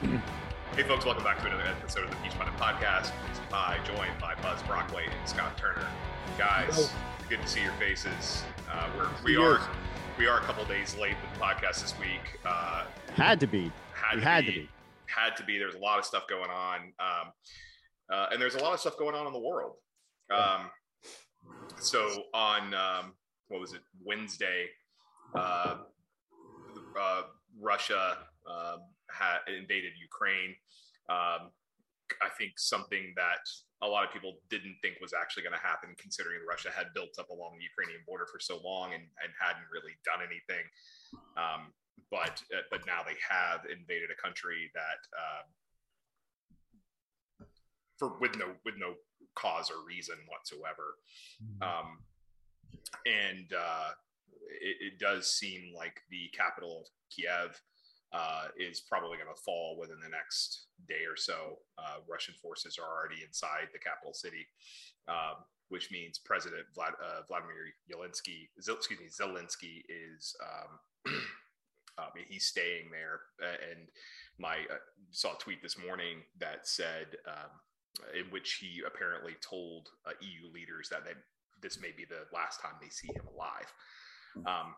Hey, folks, welcome back to another episode of the Peach Pundit Podcast. It's I, joined by Buzz Brockway and Scott Turner. Guys, good to see your faces. Uh, we're, we are we are a couple days late with the podcast this week. Uh, Had to be. had to had be, to be. Had to be. There's a lot of stuff going on, um, uh, and there's a lot of stuff going on in the world. Um, so on um, what was it Wednesday? Uh, uh, Russia had invaded Ukraine. Um, I think something that a lot of people didn't think was actually going to happen, considering Russia had built up along the Ukrainian border for so long and, and hadn't really done anything. Um, but uh, but now they have invaded a country that uh, for with no with no cause or reason whatsoever. Um, and uh, it, it does seem like the capital of Kiev uh, is probably going to fall within the next day or so. Uh, Russian forces are already inside the capital city, um, which means President Vlad, uh, Vladimir Zelensky, Zel- excuse me, Zelensky is um, um, he's staying there. And my uh, saw a tweet this morning that said. Um, in which he apparently told uh, EU leaders that they, this may be the last time they see him alive. Um,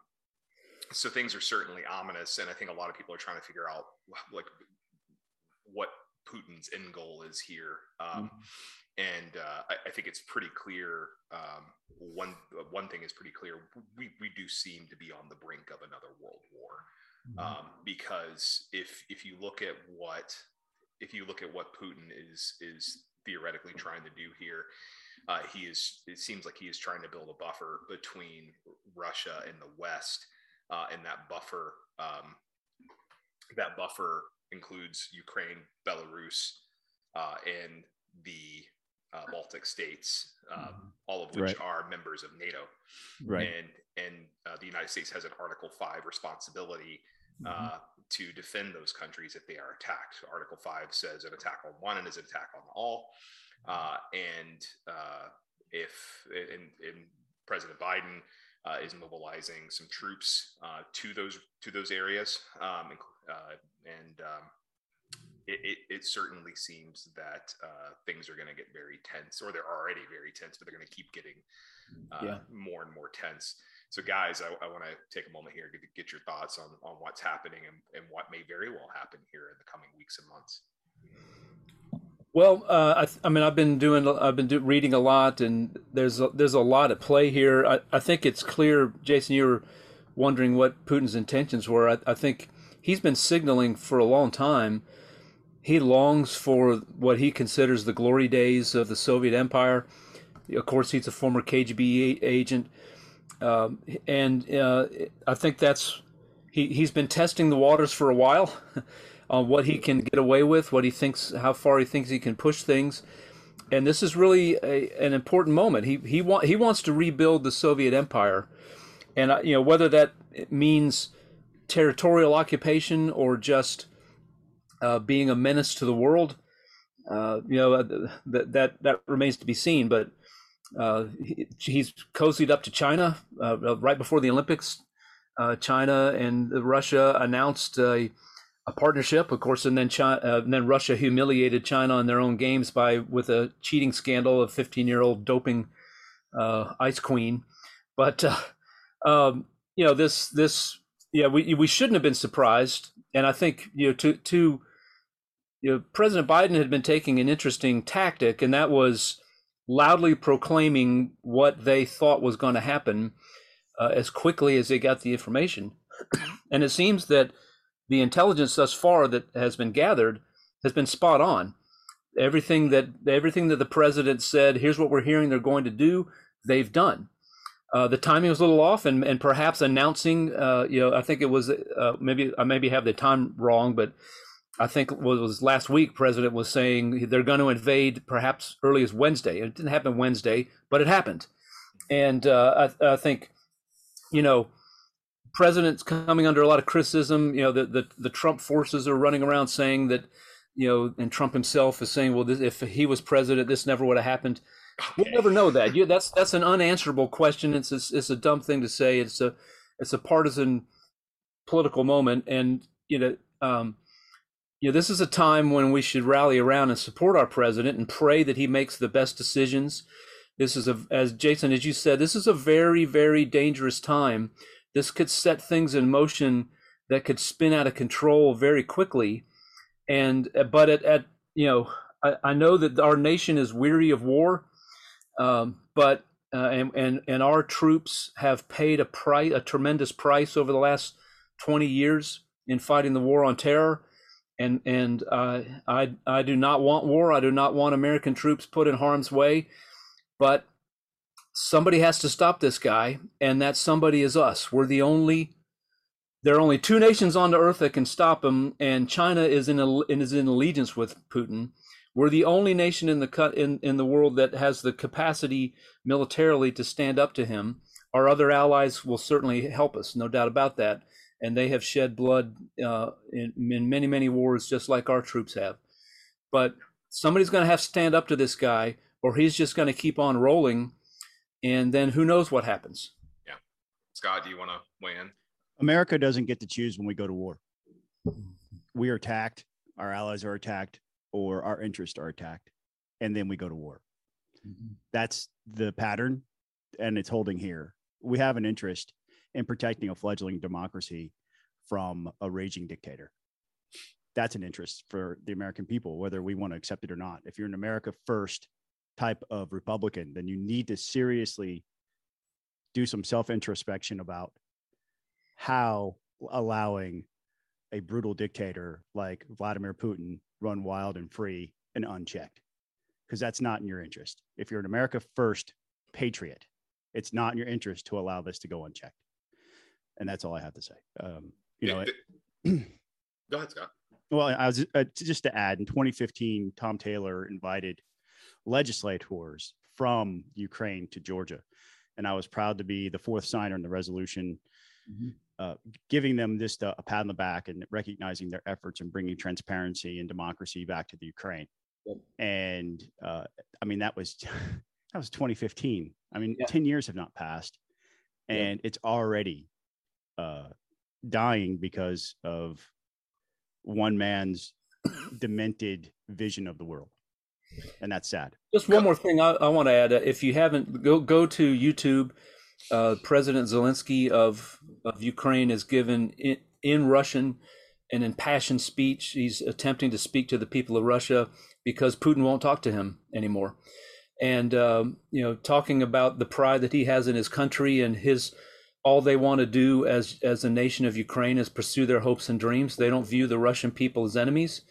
so things are certainly ominous, and I think a lot of people are trying to figure out like what Putin's end goal is here. Um, And uh, I, I think it's pretty clear. Um, one one thing is pretty clear: we we do seem to be on the brink of another world war. Um, because if if you look at what if you look at what Putin is is theoretically trying to do here, uh, he is it seems like he is trying to build a buffer between Russia and the West, uh, and that buffer um, that buffer includes Ukraine, Belarus, uh, and the uh, Baltic states, um, all of which Right. are members of NATO, Right. and and uh, the United States has an Article Five responsibility Mm-hmm. uh, to defend those countries if they are attacked. Article 5 says an attack on one is an attack on all. Uh, and uh, if and, and President Biden uh, is mobilizing some troops uh, to those to those areas, um, inc- uh, and um, it, it, it certainly seems that uh, things are going to get very tense, or they're already very tense, but they're going to keep getting uh, Yeah. more and more tense. So, guys, I, I want to take a moment here to get your thoughts on, on what's happening and, and what may very well happen here in the coming weeks and months. Well, uh, I, I mean, I've been doing, I've been do- reading a lot, and there's a, there's a lot at play here. I, I think it's clear, Jason. You were wondering what Putin's intentions were. I, I think he's been signaling for a long time. He longs for what he considers the glory days of the Soviet Empire. Of course, he's a former KGB agent, um, and uh, I think that's he, he's been testing the waters for a while on what he can get away with, what he thinks, how far he thinks he can push things. And this is really a, an important moment. He he want he wants to rebuild the Soviet Empire, and uh, you know whether that means territorial occupation or just uh, being a menace to the world. Uh, you know uh, that that that remains to be seen. But uh, he, he's cozied up to China uh, right before the Olympics. China and Russia announced a, a partnership, of course, and then China, uh, and then Russia humiliated China in their own games by with a cheating scandal of 15-year-old doping uh, ice queen. But uh, um, you know this this yeah we we shouldn't have been surprised, and I think you know to to you know President Biden had been taking an interesting tactic, and that was loudly proclaiming what they thought was going to happen uh, as quickly as they got the information. and it seems that the intelligence thus far that has been gathered has been spot on. Everything that everything that the president said, here's what we're hearing they're going to do, they've done. Uh, the timing was a little off, and, and perhaps announcing, uh, you know, I think it was uh, maybe I maybe have the time wrong, but I think it was last week. President was saying they're going to invade perhaps early as Wednesday. It didn't happen Wednesday, but it happened, and uh, I, I think, you know, president's coming under a lot of criticism. You know, the, the, the Trump forces are running around saying that, you know, and Trump himself is saying, well, this, if he was president, this never would have happened. We'll never know that. You, that's that's an unanswerable question. It's, it's it's a dumb thing to say. It's a it's a partisan political moment, and you know, um, you know, this is a time when we should rally around and support our president and pray that he makes the best decisions. This is a, as Jason, as you said, this is a very, very dangerous time. This could set things in motion that could spin out of control very quickly. And, but at, at you know, I, I know that our nation is weary of war, um, but uh, and, and and our troops have paid a price, a tremendous price over the last 20 years in fighting the war on terror and and uh, I I do not want war. I do not want American troops put in harm's way, but somebody has to stop this guy, and that somebody is us. We're the only. There are only two nations on the earth that can stop him, and China is in is in allegiance with Putin. We're the only nation in the in, in the world that has the capacity militarily to stand up to him. Our other allies will certainly help us, no doubt about that and they have shed blood uh, in, in many, many wars, just like our troops have. But somebody's going to have to stand up to this guy, or he's just going to keep on rolling, and then who knows what happens. Yeah, Scott, do you want to weigh in? America doesn't get to choose when we go to war. We are attacked, our allies are attacked, or our interests are attacked, and then we go to war. Mm-hmm. That's the pattern, and it's holding here. We have an interest in protecting a fledgling democracy from a raging dictator. That's an interest for the American people, whether we want to accept it or not. If you're an America first type of Republican, then you need to seriously do some self introspection about how allowing a brutal dictator like Vladimir Putin run wild and free and unchecked, because that's not in your interest. If you're an America first patriot, it's not in your interest to allow this to go unchecked and that's all I have to say. Um, you know, it, go ahead, Scott. Well, I was uh, just to add in 2015, Tom Taylor invited legislators from Ukraine to Georgia, and I was proud to be the fourth signer in the resolution, mm-hmm. uh, giving them this uh, a pat on the back and recognizing their efforts in bringing transparency and democracy back to the Ukraine. Yep. And uh, I mean, that was that was 2015. I mean, yeah. 10 years have not passed, and it's already uh, dying because of one man's demented vision of the world and that's sad. Just one more thing i, I want to add. If you haven't go go to youtube. Uh, president zelensky of of ukraine is given in, in russian an impassioned speech. He's attempting to speak to the people of russia because putin won't talk to him anymore. And um, you know talking about the pride that he has in his country and his all they want to do as as a nation of Ukraine is pursue their hopes and dreams. They don't view the Russian people as enemies,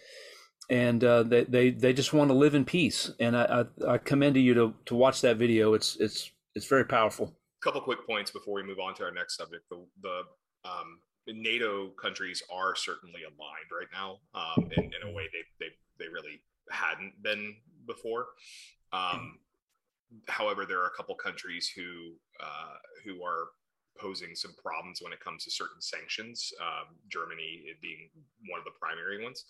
and uh, they, they they just want to live in peace. And I, I, I commend you to to watch that video. It's it's it's very powerful. A couple quick points before we move on to our next subject. The the um, NATO countries are certainly aligned right now um, in, in a way they, they they really hadn't been before. Um, however, there are a couple countries who uh, who are posing some problems when it comes to certain sanctions, um, Germany being one of the primary ones.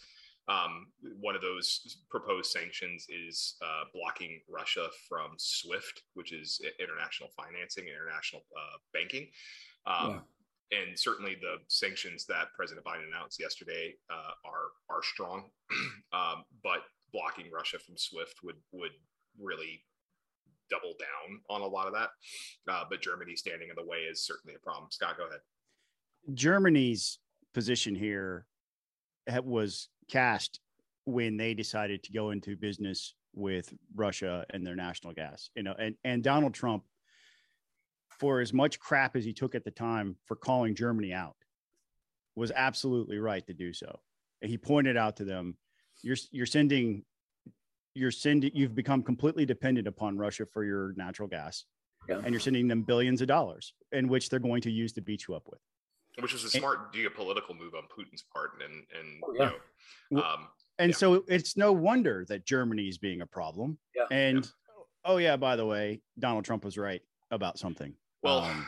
Um, one of those proposed sanctions is uh, blocking Russia from SWIFT, which is international financing, international uh, banking. Um, yeah. And certainly, the sanctions that President Biden announced yesterday uh, are are strong, um, but blocking Russia from SWIFT would would really double down on a lot of that. Uh, but Germany standing in the way is certainly a problem. Scott, go ahead. Germany's position here was cast when they decided to go into business with Russia and their national gas. You know, and and Donald Trump, for as much crap as he took at the time for calling Germany out, was absolutely right to do so. And He pointed out to them, "You're you're sending you're sending you've become completely dependent upon Russia for your natural gas. Yeah. And you're sending them billions of dollars in which they're going to use to beat you up with. Which was a smart and, geopolitical move on Putin's part and and oh, yeah. you know, um, and yeah. so it's no wonder that Germany is being a problem. Yeah. And oh yeah, by the way, Donald Trump was right about something. Well, um,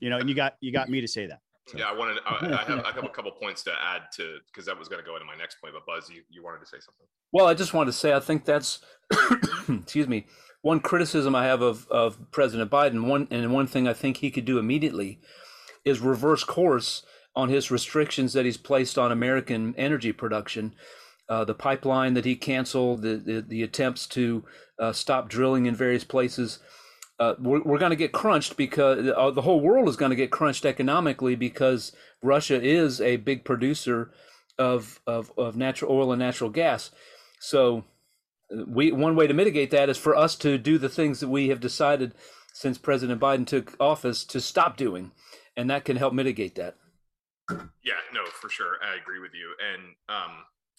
you know, and you got you got me to say that. So. Yeah, I wanted. I, I, have, I have a couple points to add to because that was going to go into my next point. But Buzz, you, you wanted to say something. Well, I just wanted to say I think that's, excuse me, one criticism I have of of President Biden. One and one thing I think he could do immediately is reverse course on his restrictions that he's placed on American energy production. uh, the pipeline that he canceled, the the, the attempts to uh, stop drilling in various places. Uh, we're, we're going to get crunched because uh, the whole world is going to get crunched economically because Russia is a big producer of, of, of natural oil and natural gas. So uh, we one way to mitigate that is for us to do the things that we have decided since President Biden took office to stop doing, and that can help mitigate that. Yeah, no, for sure, I agree with you. And um,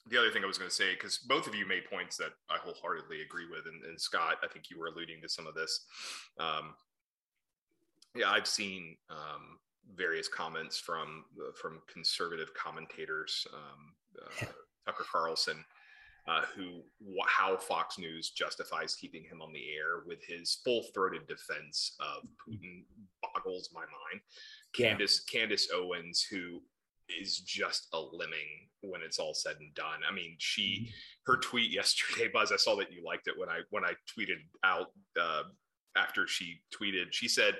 the other thing I was going to say, because both of you made points that I wholeheartedly agree with, and, and Scott, I think you were alluding to some of this. Um, yeah, I've seen um, various comments from uh, from conservative commentators, um, uh, Tucker Carlson, uh, who how Fox News justifies keeping him on the air with his full throated defense of Putin boggles my mind. Candace yeah. Candace Owens, who is just a lemming when it's all said and done. I mean, she mm-hmm. her tweet yesterday, Buzz. I saw that you liked it when I when I tweeted out uh, after she tweeted. She said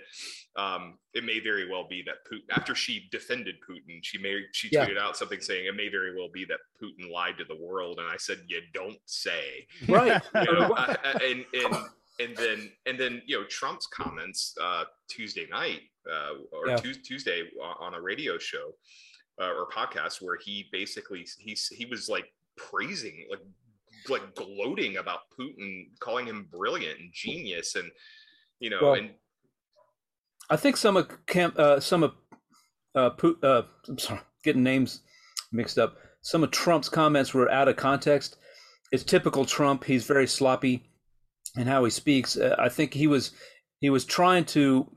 um, it may very well be that Putin. After she defended Putin, she may she yeah. tweeted out something saying it may very well be that Putin lied to the world. And I said, you don't say, right? You know, uh, and and and then and then you know Trump's comments uh, Tuesday night uh, or yeah. Tuesday on a radio show uh, or podcast where he basically he's he was like praising like like gloating about Putin, calling him brilliant and genius, and you know, well, and I think some of camp, uh, some of uh, Putin, uh, I'm sorry, getting names mixed up. Some of Trump's comments were out of context. It's typical Trump. He's very sloppy in how he speaks. Uh, I think he was he was trying to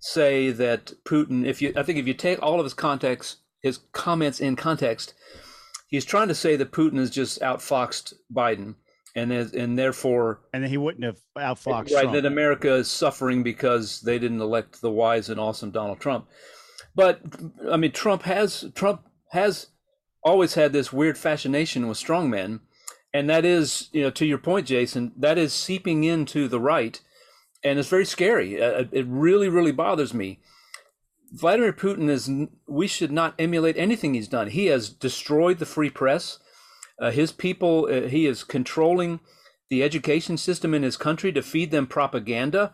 say that Putin. If you, I think if you take all of his context his comments in context, he's trying to say that Putin has just outfoxed Biden, and is, and therefore, and then he wouldn't have outfoxed right. Trump. That America is suffering because they didn't elect the wise and awesome Donald Trump. But I mean, Trump has Trump has always had this weird fascination with strongmen, and that is, you know, to your point, Jason, that is seeping into the right, and it's very scary. Uh, it really, really bothers me Vladimir Putin is, we should not emulate anything he's done. He has destroyed the free press. Uh, his people, uh, he is controlling the education system in his country to feed them propaganda.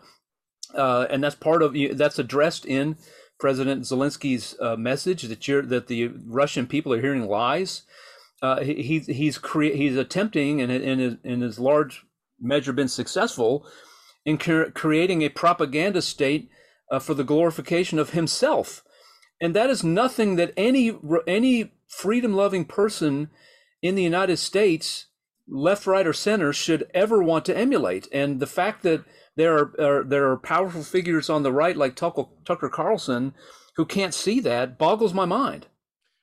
Uh, and that's part of, that's addressed in President Zelensky's uh, message that you're, that the Russian people are hearing lies. Uh, he, he's crea- he's attempting and in his, in his large measure been successful in cre- creating a propaganda state uh, for the glorification of himself. And that is nothing that any any freedom-loving person in the United States, left, right, or center, should ever want to emulate. And the fact that there are, are there are powerful figures on the right like Tucker, Carlson who can't see that boggles my mind.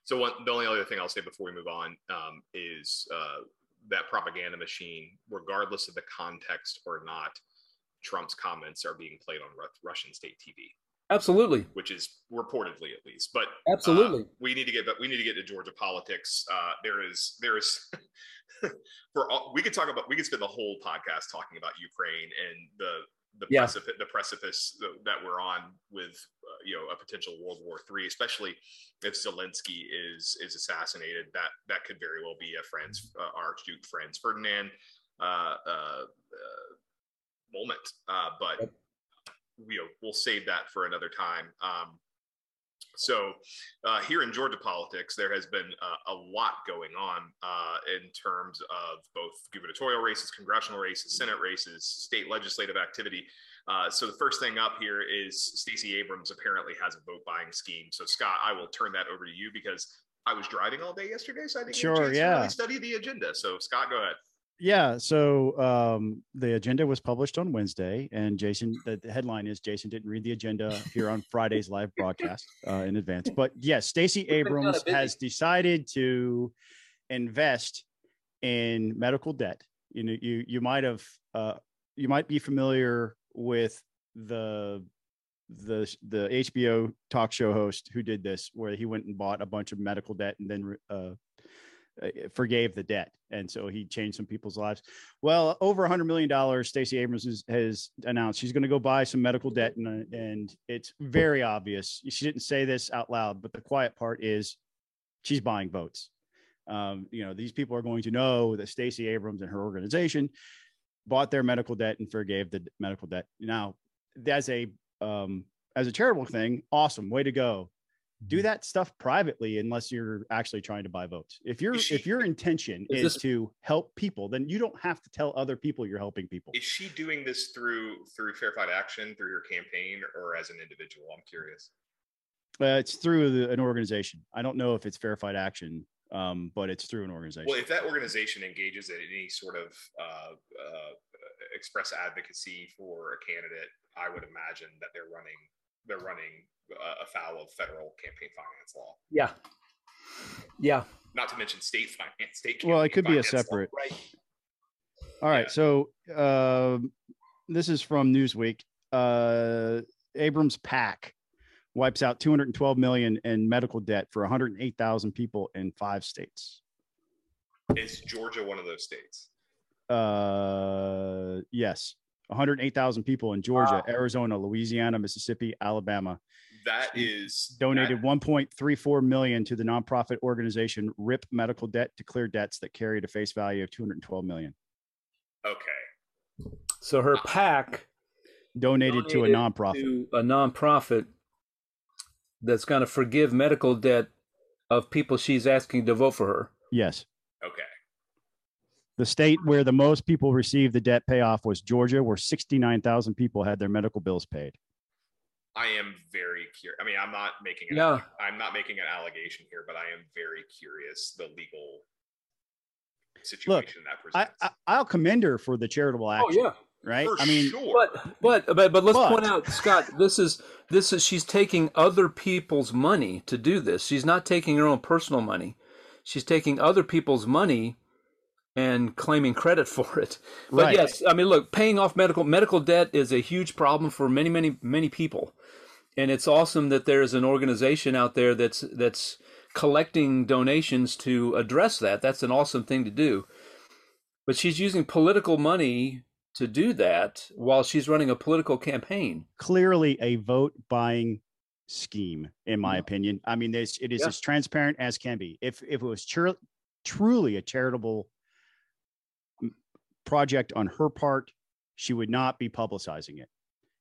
So one, the only other thing I'll say before we move on um, is uh, that propaganda machine, regardless of the context or not, Trump's comments are being played on Russian state TV. Absolutely, which is reportedly at least. But absolutely, uh, we need to get we need to get to Georgia politics. Uh, there is there is for all, we could talk about we could spend the whole podcast talking about Ukraine and the the yeah. precipice the precipice that we're on with uh, you know a potential World War Three, especially if Zelensky is is assassinated. That that could very well be a Franz uh, Archduke Franz Ferdinand. Uh, uh, uh moment. Uh, but yep. You know, we'll save that for another time. Um, so uh, here in Georgia politics, there has been a, a lot going on uh, in terms of both gubernatorial races, congressional races, Senate races, state legislative activity. Uh, so the first thing up here is Stacey Abrams apparently has a vote buying scheme. So Scott, I will turn that over to you because I was driving all day yesterday, so I didn't sure, yeah. really study the agenda. So Scott, go ahead. Yeah. So um, the agenda was published on Wednesday, and Jason, the, headline is Jason didn't read the agenda here on Friday's live broadcast uh, in advance. But yes, Stacey Abrams has decided to invest in medical debt. You know, you you might have uh, you might be familiar with the the the HBO talk show host who did this, where he went and bought a bunch of medical debt and then uh, forgave the debt, and so he changed some people's lives. Well, over a hundred million dollars, Stacey Abrams has, has, announced she's going to go buy some medical debt, and uh, and it's very obvious. She didn't say this out loud, but the quiet part is she's buying votes. Um, you know, these people are going to know that Stacey Abrams and her organization bought their medical debt and forgave the medical debt. Now, as a um, as a charitable thing, awesome, way to go. Do that stuff privately unless you're actually trying to buy votes. If your if your intention Is is, this- to help people, then you don't have to tell other people you're helping people. Is she doing this through through Fair Fight Action, through her campaign, or as an individual? I'm curious. Uh, it's through the, an organization. I don't know if it's Fair Fight Action, um, but it's through an organization. Well, if that organization engages in any sort of uh, uh, express advocacy for a candidate, I would imagine that they're running they're running uh, afoul of federal campaign finance law. Yeah. Yeah. Not to mention state finance. State Well, it could be a finance law. separate. Right. All right. Yeah. So um this is from Newsweek. Uh, Abrams PAC wipes out 212 million in medical debt for 108,000 people in five states. Is Georgia one of those states? Uh, yes, 108,000 people in Georgia, Arizona, Louisiana, Mississippi, Alabama That is donated that- 1.34 million to the nonprofit organization RIP Medical Debt to clear debts that carried a face value of 212 million. okay. So her uh, PAC Donated, to a nonprofit. to a nonprofit that's going to forgive medical debt of people she's asking to vote for her. yes. Okay. The state where the most people received the debt payoff was Georgia, where 69,000 people had their medical bills paid. I am very curious. I mean, I'm not making an, Yeah. I'm not making an allegation here, but I am very curious the legal situation that I, presents. I I'll commend her for the charitable oh, action, Oh yeah, right? For I mean, sure. But but but but let's But- point out, Scott. This is this is she's taking other people's money to do this. She's not taking her own personal money. She's taking other people's money and claiming credit for it. But Right. yes, I mean, look, paying off medical medical debt is a huge problem for many many many people, and it's awesome that there's an organization out there that's that's collecting donations to address that. That's an awesome thing to do. But she's using political money to do that while she's running a political campaign. clearly a vote buying scheme, in my Yeah. opinion. I mean, it is Yeah. as transparent as can be. If if it was tru- truly a charitable project on her part, she would not be publicizing it.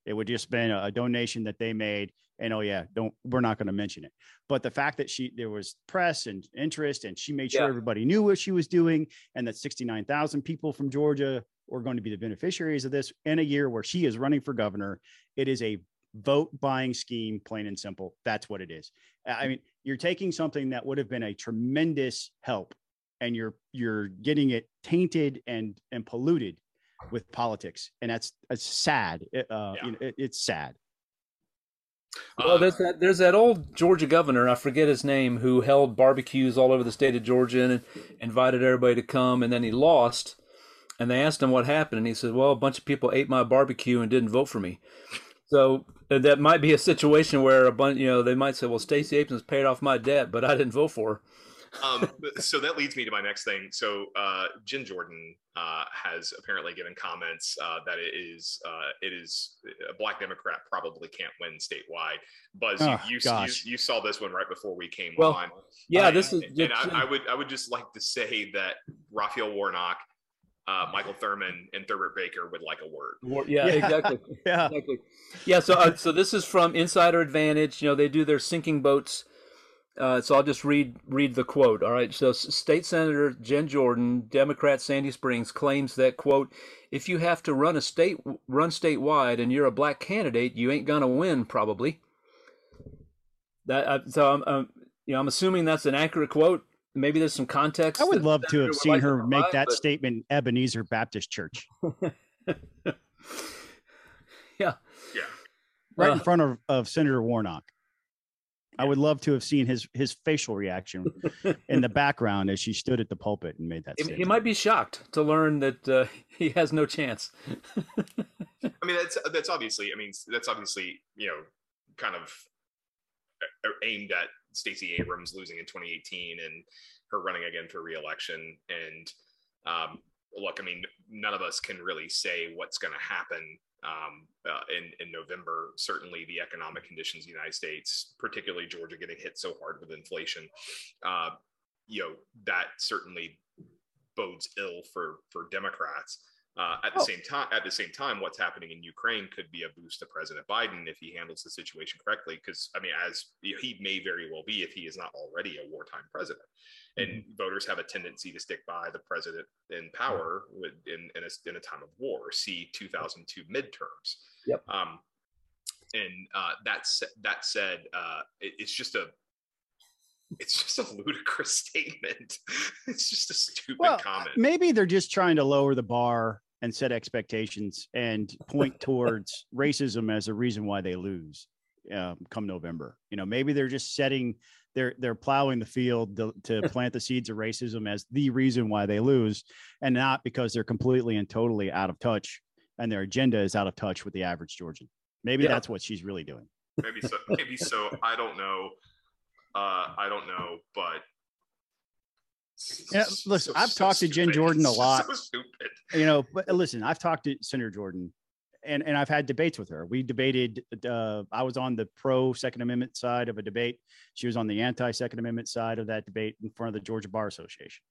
It would just been a, a donation that they made, and oh yeah, don't we're not going to mention it. But the fact that she there was press and interest, and she made sure Yeah. everybody knew what she was doing, and that sixty nine thousand people from Georgia were going to be the beneficiaries of this in a year where she is running for governor. It is a vote buying scheme, plain and simple. That's what it is. I I mean, you're taking something that would have been a tremendous help, and you're you're getting it tainted and and polluted with politics, and that's it's sad. It, uh, Yeah. you know, it- it's sad. Well, there's that there's that old Georgia governor, I forget his name, who held barbecues all over the state of Georgia and invited everybody to come, and then he lost. And they asked him what happened, and he said, "Well, a bunch of people ate my barbecue and didn't vote for me." So uh, that might be a situation where a bunch, you know, they might say, "Well, Stacey Abrams paid off my debt, but I didn't vote for her." Um, so that leads me to my next thing. So uh, Jen Jordan uh, has apparently given comments uh, that it is uh, it is a black Democrat probably can't win statewide. Buzz, Oh, you, you, you, you saw this one right before we came Well, on. Yeah, Uh, this is and, and I, I would I would just like to say that Raphael Warnock, uh, Michael Thurmond, and Thurbert Baker would like a word. yeah, Yeah. exactly. Yeah. exactly. Yeah. So, uh, so this is from Insider Advantage. You know, they do their sinking boats. Uh, so I'll just read read the quote. All right. So, State Senator Jen Jordan, Democrat, Sandy Springs, claims that quote, if you have to run a state run statewide and you're a black candidate, you ain't gonna win probably. That uh, so I'm, um, you know I'm assuming that's an accurate quote. Maybe there's some context. I would that love the to have seen like to her make that but- statement in Ebenezer Baptist Church, Yeah. Yeah. right Uh, in front of, of Senator Warnock. I would love to have seen his his facial reaction in the background as she stood at the pulpit and made that He, he might be shocked to learn that uh, he has no chance. I mean, that's that's obviously. I mean, that's obviously you know, kind of uh, aimed at Stacey Abrams losing in 2018 and her running again for reelection. And um, look, I mean, none of us can really say what's going to happen um, uh, in in November. Certainly, the economic conditions in the United States, particularly Georgia, getting hit so hard with inflation. Uh, you know that certainly bodes ill for for Democrats. Uh, at the oh. same time, at the same time, what's happening in Ukraine could be a boost to President Biden if he handles the situation correctly. Because I mean, as you know, he may very well be if he is not already a wartime president, and mm-hmm. voters have a tendency to stick by the president in power with, in in a, in a time of war. See 2002 midterms. Yep. Um, and uh, that's that said, uh, it, it's just a it's just a ludicrous statement. It's just a stupid well, comment. Maybe they're just trying to lower the bar and set expectations and point towards racism as a reason why they lose um, come November. You know, maybe they're just setting they're they're plowing the field to, to plant the seeds of racism as the reason why they lose, and not because they're completely and totally out of touch and their agenda is out of touch with the average Georgian. Maybe yeah. that's what she's really doing. Maybe so. Maybe so. I don't know. Uh, I don't know, but yeah, listen, so, I've so talked stupid. to Jen Jordan a lot. So. You know, but listen, I've talked to Senator Jordan and, and I've had debates with her. We debated, uh, I was on the pro Second Amendment side of a debate. She was on the anti Second Amendment side of that debate in front of the Georgia Bar Association.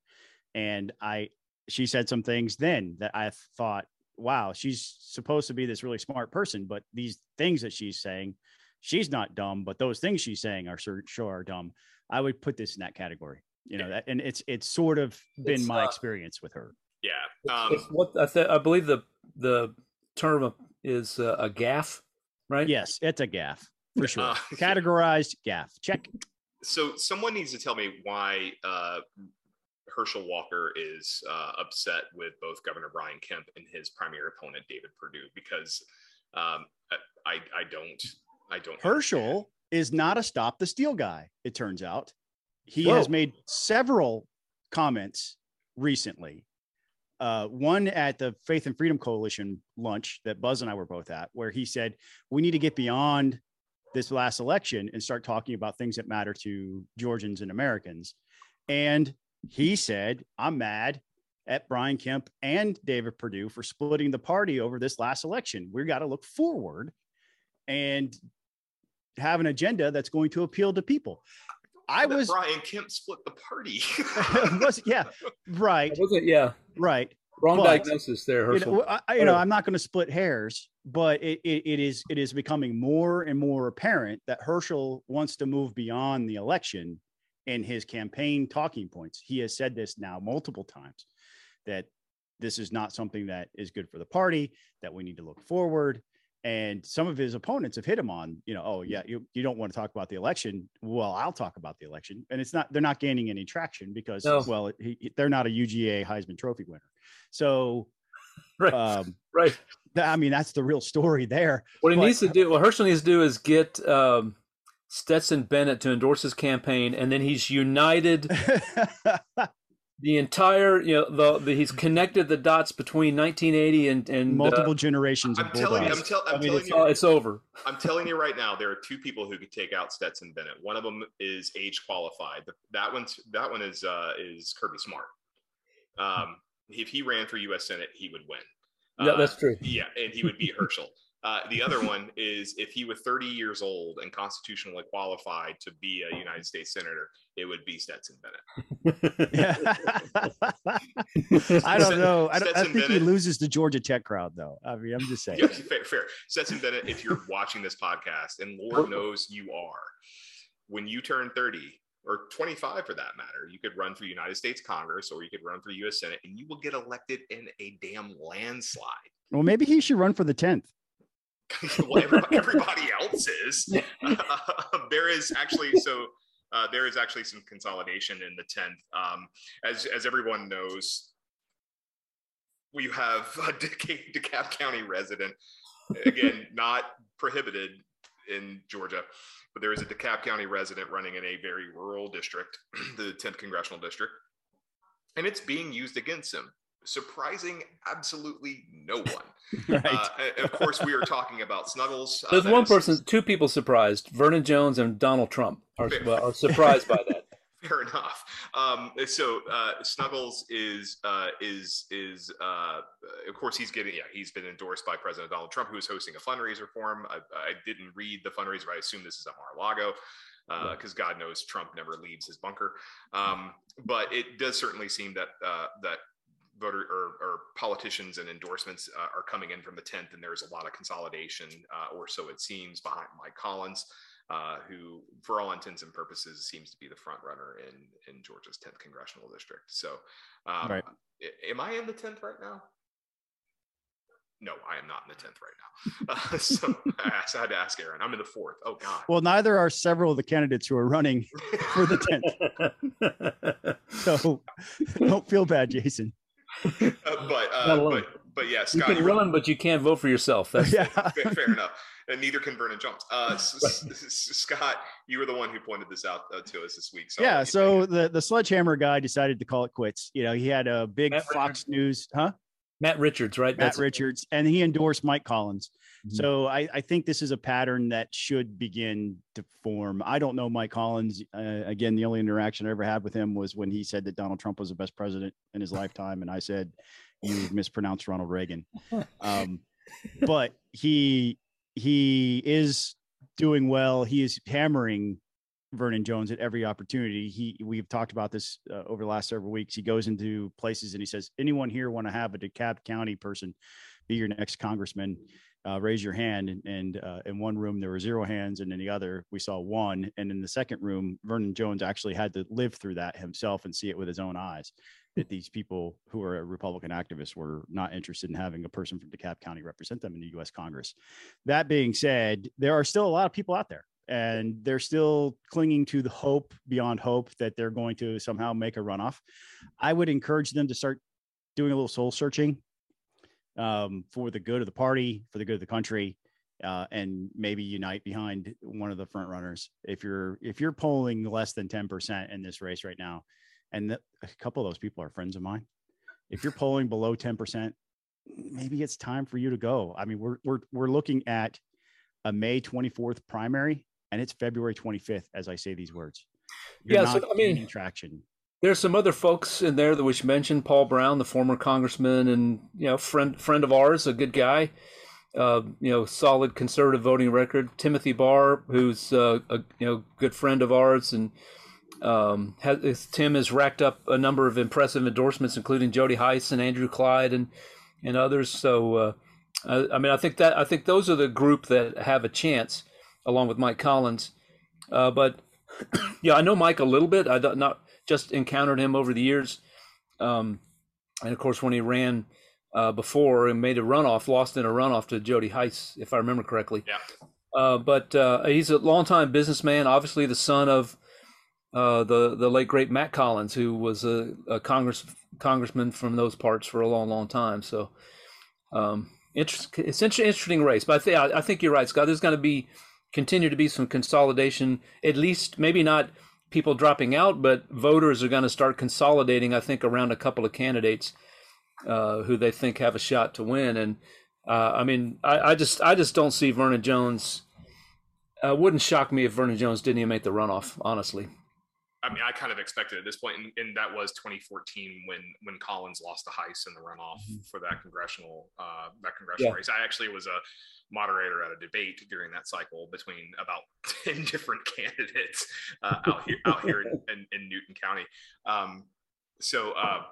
And I, she said some things then that I thought, wow, she's supposed to be this really smart person, but these things that she's saying she's not dumb, but those things she's saying are sure, sure are dumb. I would put this in that category. You know, that, and it's it's sort of been it's, my uh, experience with her. Yeah, um, it's, it's what I, th- I believe the the term is uh, a gaffe, right? Yes, it's a gaffe for sure. Uh, Categorized gaffe. Check. So someone needs to tell me why uh, Herschel Walker is uh, upset with both Governor Brian Kemp and his primary opponent David Perdue because um, I I don't I don't. Herschel is not a stop the steal guy. It turns out he Whoa. has made several comments recently. Uh, one at the Faith and Freedom Coalition lunch that Buzz and I were both at, where he said we need to get beyond this last election and start talking about things that matter to Georgians and Americans. And he said, I'm mad at Brian Kemp and David Perdue for splitting the party over this last election. We've got to look forward and have an agenda that's going to appeal to people. I was Brian Kemp split the party. was yeah, right. Was it? Yeah, right. Wrong but, diagnosis there, Herschel. You know, I, you know, I'm not going to split hairs, but it, it, it is it is becoming more and more apparent that Herschel wants to move beyond the election in his campaign talking points. He has said this now multiple times that this is not something that is good for the party. That we need to look forward and some of his opponents have hit him on you know oh yeah. you, you don't want to talk about the election. Well i'll talk about the election. And it's not they're not gaining any traction because no. well he, they're not a uga heisman trophy winner. So right. um, right. i mean that's the real story there what he but, needs to do what herschel needs to do is get um, stetson bennett to endorse his campaign and then he's united the entire you know the, the, he's connected the dots between 1980 and and multiple uh, generations I'm telling you, I'm, tell, I'm I mean, telling you, it's over. I'm telling you right now there are two people who could take out stetson bennett. One of them is age qualified. That one's that one is uh is kirby smart. Um if he ran for us senate he would win. Yeah, that's true. Uh, yeah, and he would beat Herschel. Uh, the other one is if he was 30 years old and constitutionally qualified to be a United States senator, it would be Stetson Bennett. I don't know. I, don't, I think Bennett, he loses the Georgia Tech crowd, though. I mean, I'm just saying. Yeah, fair, fair. Stetson Bennett, if you're watching this podcast, and Lord knows you are, when you turn 30, or 25 for that matter. You could run for United States Congress or you could run for US Senate and you will get elected in a damn landslide. Well, maybe he should run for the 10th. well, everybody, everybody, else is. Uh, there is actually so uh, there is actually some consolidation in the tenth. Um, as as everyone knows, we have a DeKalb, DeKalb County resident. Again, not prohibited in Georgia, but there is a DeKalb County resident running in a very rural district, the 10th congressional district, and it's being used against him surprising absolutely no one. right. uh, of course, we are talking about Snuggles. Uh, There's one is, person, two people surprised: Vernon Jones and Donald Trump are, are surprised by that. Fair enough. Um, so uh, Snuggles is uh, is is uh, of course he's getting yeah he's been endorsed by President Donald Trump who is hosting a fundraiser for him. I, I didn't read the fundraiser, but I assume this is at Mar-a-Lago. because uh, God knows Trump never leaves his bunker. Um, but it does certainly seem that uh, that voter or, or, politicians and endorsements uh, are coming in from the 10th, and there's a lot of consolidation, uh, or so it seems, behind Mike Collins, uh, who, for all intents and purposes, seems to be the front runner in in Georgia's 10th congressional district. So, um, right. am I in the 10th right now? no, I am not in the 10th right now. Uh, so I had to ask Aaron. I'm in the fourth. Oh, God. Well, neither are several of the candidates who are running for the 10th. so don't feel bad, Jason. Uh, but, uh, but, but yeah, Scott. You can run, but you can't vote for yourself. That's yeah. fair, fair enough. And neither can Vernon Jones. Uh, Scott, you were the one who pointed this out uh, to us this week. So yeah. So the, the sledgehammer guy decided to call it quits. You know, he had a big Matt Fox News, huh? Matt Richards, right? Matt That's Richards, and he endorsed Mike Collins. Mm-hmm. So I, I, think this is a pattern that should begin to form. I don't know Mike Collins. Uh, again, the only interaction I ever had with him was when he said that Donald Trump was the best president in his lifetime, and I said, "You mispronounced Ronald Reagan." Um, but he he is doing well. He is hammering Vernon Jones at every opportunity. He we've talked about this uh, over the last several weeks. He goes into places and he says, "Anyone here want to have a DeKalb County person be your next congressman? Uh, raise your hand." And, and uh, in one room there were zero hands, and in the other we saw one. And in the second room, Vernon Jones actually had to live through that himself and see it with his own eyes. That these people who are Republican activists were not interested in having a person from DeKalb County represent them in the U.S. Congress. That being said, there are still a lot of people out there and they're still clinging to the hope beyond hope that they're going to somehow make a runoff. I would encourage them to start doing a little soul searching um, for the good of the party, for the good of the country, uh, and maybe unite behind one of the front runners. If you're if you're polling less than ten percent in this race right now, and the, a couple of those people are friends of mine, if you're polling below ten percent, maybe it's time for you to go. I mean, we're we're we're looking at a May 24th primary and it's February 25th as I say these words. You're yeah, so I mean, traction. There's some other folks in there that we should mention. Paul Broun, the former congressman, and you know, friend friend of ours, a good guy. Uh, you know, solid conservative voting record. Timothy Barr, who's uh, a you know good friend of ours, and um, has, Tim has racked up a number of impressive endorsements, including Jody Hice and Andrew Clyde and and others. So, uh, I, I, mean, I think that I think those are the group that have a chance along with Mike Collins. Uh, but yeah, I know Mike a little bit. I don't not just encountered him over the years, um, and of course when he ran uh, before and made a runoff, lost in a runoff to Jody Hice, if I remember correctly. Yeah. Uh, but uh, he's a longtime businessman, obviously the son of uh, the the late great Mac Collins, who was a, a Congress congressman from those parts for a long, long time. So, um, interest, it's an interesting race. But I think I think you're right, Scott. There's going to be continue to be some consolidation, at least maybe not people dropping out, but voters are going to start consolidating, I think, around a couple of candidates uh, who they think have a shot to win. And uh, I mean, I, I, just I just don't see Vernon Jones. Uh, wouldn't shock me if Vernon Jones didn't even make the runoff, honestly. I mean, I kind of expected at this point, and, and, that was 2014 when when Collins lost to Hice in the runoff mm-hmm. for that congressional uh, that congressional yeah. race. I actually was a moderator at a debate during that cycle between about 10 different candidates uh, out here out here in, in, in Newton County. Um, so, uh,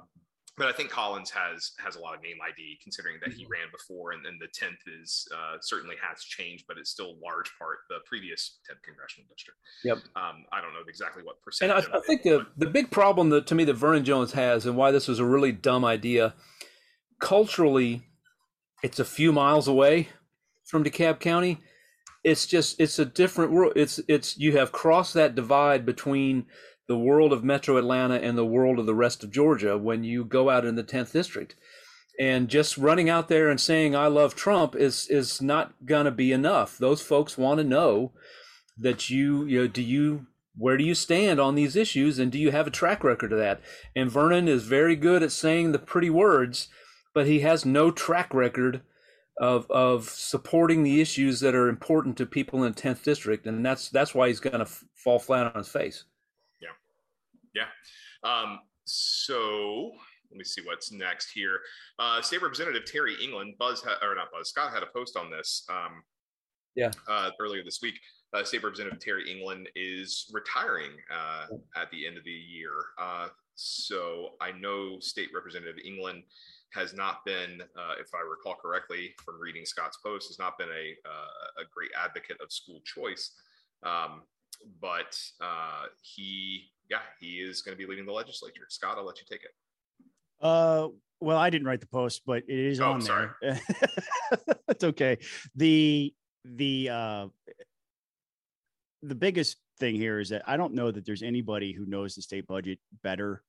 but I think Collins has has a lot of name ID considering that he mm-hmm. ran before, and then the 10th is uh, certainly has changed, but it's still large part the previous 10th congressional district. Yep. Um, I don't know exactly what percent. And I, I think the the big problem that to me that Vernon Jones has, and why this was a really dumb idea, culturally, it's a few miles away from DeKalb County. It's just it's a different world. It's it's you have crossed that divide between the world of Metro Atlanta and the world of the rest of Georgia when you go out in the 10th district. And just running out there and saying I love Trump is is not to be enough. Those folks want to know that you you know do you where do you stand on these issues and do you have a track record of that? And Vernon is very good at saying the pretty words, but he has no track record of of supporting the issues that are important to people in the 10th district and that's that's why he's going to f- fall flat on his face. Yeah. Yeah. Um, so let me see what's next here. Uh, state representative terry england buzz ha- or not buzz scott had a post on this um, yeah. uh, earlier this week. Uh, State Representative Terry England is retiring uh, at the end of the year. Uh, so I know State Representative England has not been, uh, if I recall correctly from reading Scott's post, has not been a, uh, a great advocate of school choice. Um, but uh, he, yeah, he is going to be leading the legislature. Scott, I'll let you take it. Uh, well, I didn't write the post, but it is oh, on sorry. there. It's okay. The the uh, the biggest thing here is that I don't know that there's anybody who knows the state budget better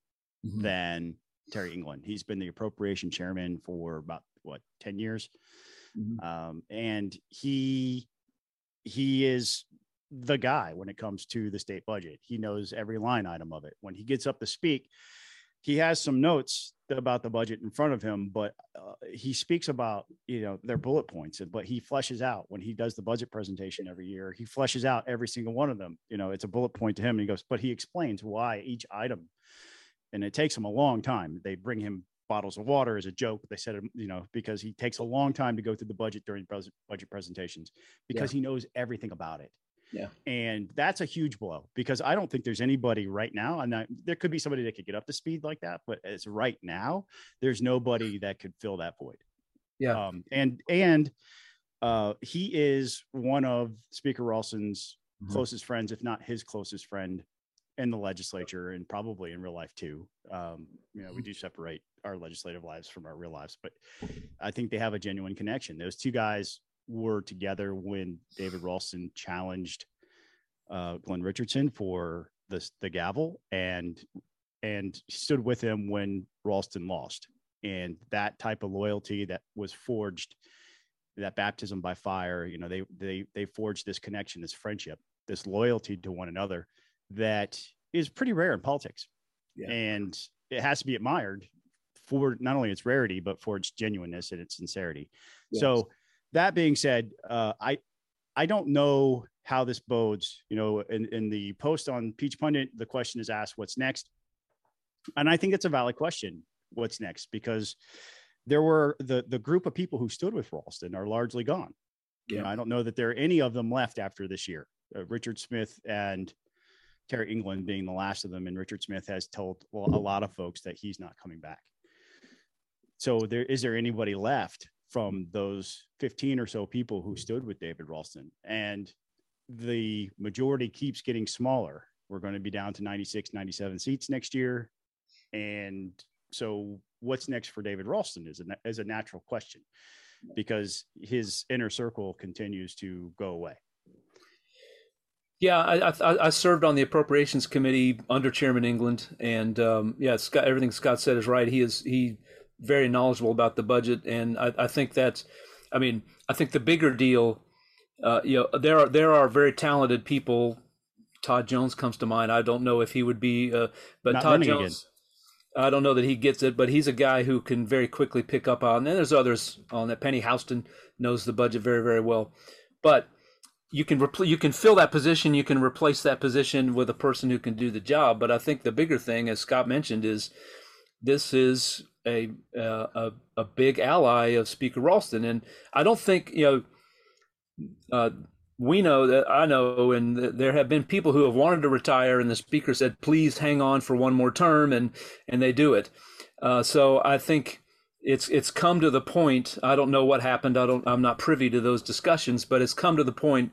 mm-hmm. than Terry England. He's been the appropriation chairman for about what 10 years. Mm-hmm. Um, and he he is the guy when it comes to the state budget. He knows every line item of it. When he gets up to speak, he has some notes about the budget in front of him, but uh, he speaks about you know their bullet points, but he fleshes out when he does the budget presentation every year. He fleshes out every single one of them. You know, it's a bullet point to him, and he goes, but he explains why each item, and it takes him a long time. They bring him bottles of water as a joke. They said, you know, because he takes a long time to go through the budget during budget presentations because yeah. he knows everything about it. Yeah. And that's a huge blow because I don't think there's anybody right now. And there could be somebody that could get up to speed like that, but as right now, there's nobody that could fill that void. Yeah. Um, and and uh, he is one of Speaker Ralston's mm-hmm. closest friends, if not his closest friend in the legislature and probably in real life too. Um, you know, we do separate our legislative lives from our real lives, but I think they have a genuine connection. Those two guys were together when David Ralston challenged uh, Glenn Richardson for the the gavel and and stood with him when Ralston lost. And that type of loyalty that was forged, that baptism by fire, you know, they they they forged this connection, this friendship, this loyalty to one another that is pretty rare in politics. Yeah. And it has to be admired for not only its rarity, but for its genuineness and its sincerity. Yes. So that being said, uh, I I don't know how this bodes. You know, in, in the post on Peach Pundit, the question is asked, "What's next?" And I think it's a valid question. What's next? Because there were the the group of people who stood with Ralston are largely gone. Yeah, you know, I don't know that there are any of them left after this year. Uh, Richard Smith and Terry England being the last of them, and Richard Smith has told a lot of folks that he's not coming back. So there is there anybody left from those 15 or so people who stood with David Ralston. And the majority keeps getting smaller. We're going to be down to 96, 97 seats next year. And so, what's next for David Ralston is a, is a natural question because his inner circle continues to go away. Yeah, I, I, I, served on the appropriations committee under Chairman England, and um, yeah, Scott, everything Scott said is right. He is he very knowledgeable about the budget, and I, I think that's, I mean, I think the bigger deal, uh, you know, there are there are very talented people. Todd Jones comes to mind. I don't know if he would be, uh, but Not Todd Jones. Again. I don't know that he gets it, but he's a guy who can very quickly pick up on. And there's others on that. Penny Houston knows the budget very, very well, but you can repl- you can fill that position. You can replace that position with a person who can do the job. But I think the bigger thing, as Scott mentioned, is this is a, uh, a a big ally of Speaker Ralston, and I don't think you know. Uh, we know that I know, and there have been people who have wanted to retire, and the speaker said, "Please hang on for one more term," and and they do it. Uh, so I think it's it's come to the point. I don't know what happened. I don't. I'm not privy to those discussions, but it's come to the point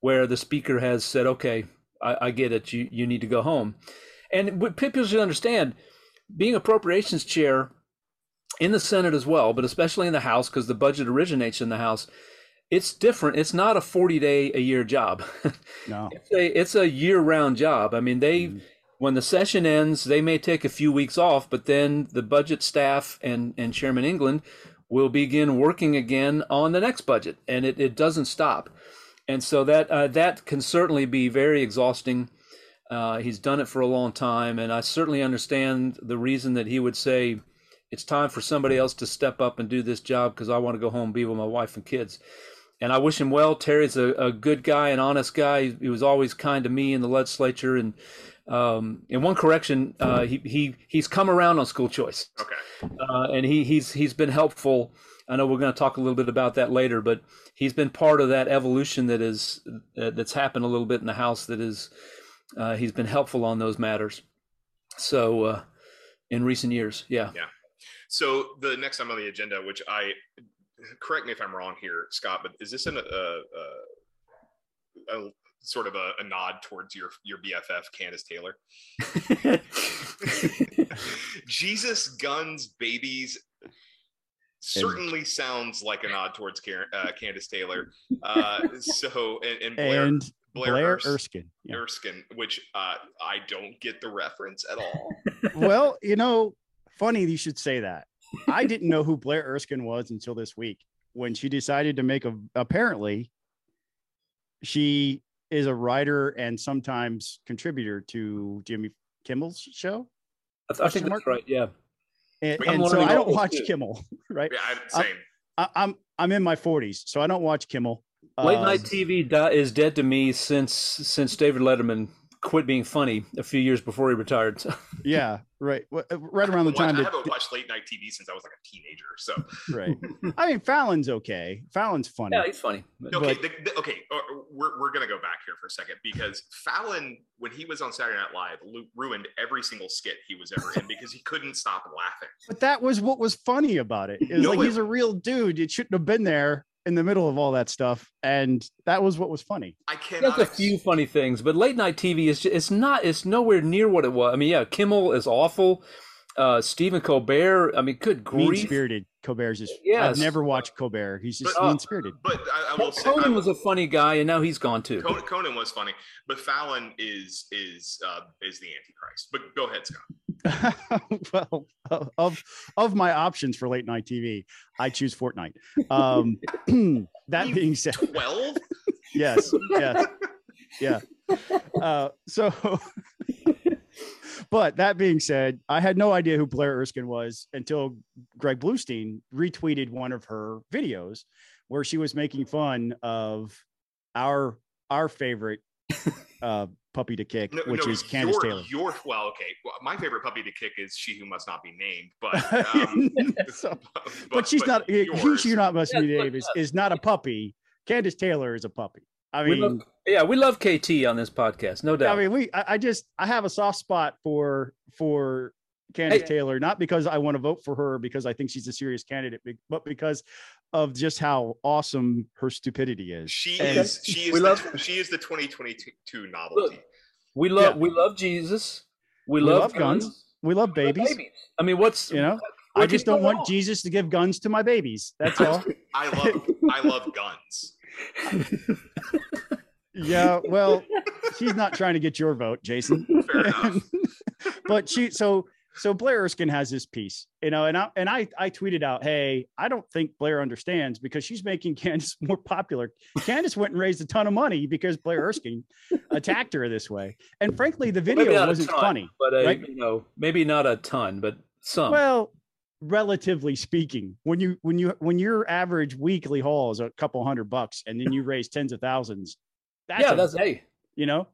where the speaker has said, "Okay, I, I get it. You you need to go home." And people should understand being appropriations chair in the Senate as well, but especially in the House because the budget originates in the House. It's different. It's not a 40 day a year job. No. it's a it's a year round job. I mean, they mm. When the session ends, they may take a few weeks off, but then the budget staff and and Chairman England will begin working again on the next budget, and it, it doesn't stop. And so that uh, that can certainly be very exhausting uh, he's done it for a long time, and I certainly understand the reason that he would say it's time for somebody else to step up and do this job because I want to go home and be with my wife and kids. And I wish him well. Terry's a, a good guy, an honest guy. He, he, was always kind to me in the legislature. And um, in one correction, uh, he he he's come around on school choice. Okay. Uh, and he he's he's been helpful I know we're going to talk a little bit about that later, but he's been part of that evolution that is uh, that's happened a little bit in the house. That is, uh, he's been helpful on those matters. So, uh, in recent years, yeah, yeah. So the next time on the agenda, which I correct me if I'm wrong here, Scott, but is this an, a, a, a sort of a, a, nod towards your your BFF Kandiss Taylor? Jesus, guns, babies, certainly sounds like a nod towards Karen, uh, Kandiss Taylor. Uh, so and, and Blair, and Blair, Blair Ers- Erskine, yeah. Erskine, which uh, I don't get the reference at all. well, you know, funny you should say that. I didn't know who Blair Erskine was until this week when she decided to make a. Apparently, she is a writer and sometimes contributor to Jimmy Kimmel's show. I, th- I think that's right. Yeah. And, and so I don't watch too. Kimmel, right? Yeah, same. I, I'm I'm in my 40s, so I don't watch Kimmel. Late night um, TV is dead to me since since David Letterman quit being funny a few years before he retired. yeah, right. Uh, right around the time. I haven't watched late night TV since I was like a teenager. So right. I mean, Fallon's okay. Fallon's funny. Yeah, he's funny. Okay, but, the, the, okay. Uh, we're we're gonna go back here for a second because Fallon, when he was on Saturday Night Live, ruined every single skit he was ever in because he couldn't stop laughing. But that was what was funny about it. It no, like it, he's a real dude. It shouldn't have been there in the middle of all that stuff, and that was what was funny. I can't. There's a few funny things, but late night TV is just, it's not it's nowhere near what it was. I mean, yeah, Kimmel is awful. Uh, Stephen Colbert. I mean, good grief. Mean spirited. Colbert's just. Yeah, I've never watched Colbert. He's just mean spirited. But I, I will say, Conan was a funny guy, and now he's gone too. Conan, Conan was funny, but Fallon is is uh, is the Antichrist. But go ahead, Scott. well, of of my options for late night TV, I choose Fortnite. Um, that being said, twelve. yes, yes, yeah. Uh, so, but that being said, I had no idea who Blair Erskine was until Greg Bluestein retweeted one of her videos where she was making fun of our our favorite uh, puppy to kick, no, which no, is Kandiss your, Taylor. Your well, okay. Well, my favorite puppy to kick is she who must not be named, but um, so, but, but, she's but not. Who she not must be named is, is not a puppy. Kandiss Taylor is a puppy. I mean, we love, yeah, we love KT on this podcast, no doubt. I mean, we. I, I just I have a soft spot for for Kandiss hey, Taylor, not because I want to vote for her because I think she's a serious candidate, but because of just how awesome her stupidity is. She and is she is the, love, she is the 2022 novelty. Look, we love yeah. we love Jesus. We, we love, love guns. guns. We love babies. Love babies. I mean, what's you know? I just don't want Jesus to give guns to my babies. That's all. I love I love guns. yeah, well, she's not trying to get your vote, Jason. Fair enough. but she so so Blair Erskine has this piece, you know, and I and I I tweeted out, hey, I don't think Blair understands because she's making Kandiss more popular. Kandiss went and raised a ton of money because Blair Erskine attacked her this way, and frankly, the video wasn't ton, funny. But a, right? you know, maybe not a ton, but some. Well, relatively speaking, when you when you when your average weekly haul is a couple hundred bucks, and then you raise tens of thousands, that's yeah, a, that's hey, you know.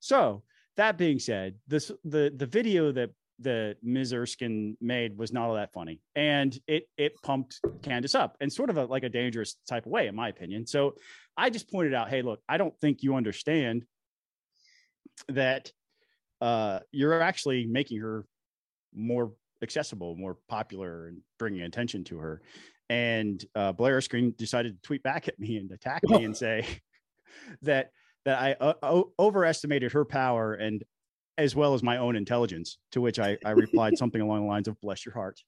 So that being said, this the the video that that Ms. Erskine made was not all that funny, and it it pumped Kandiss up in sort of a like a dangerous type of way, in my opinion. So I just pointed out, hey, look, I don't think you understand that uh, you're actually making her more accessible, more popular, and bringing attention to her. And uh, Blair Erskine decided to tweet back at me and attack me and say that that I uh, overestimated her power and as well as my own intelligence. To which I, I replied something along the lines of "Bless your heart,"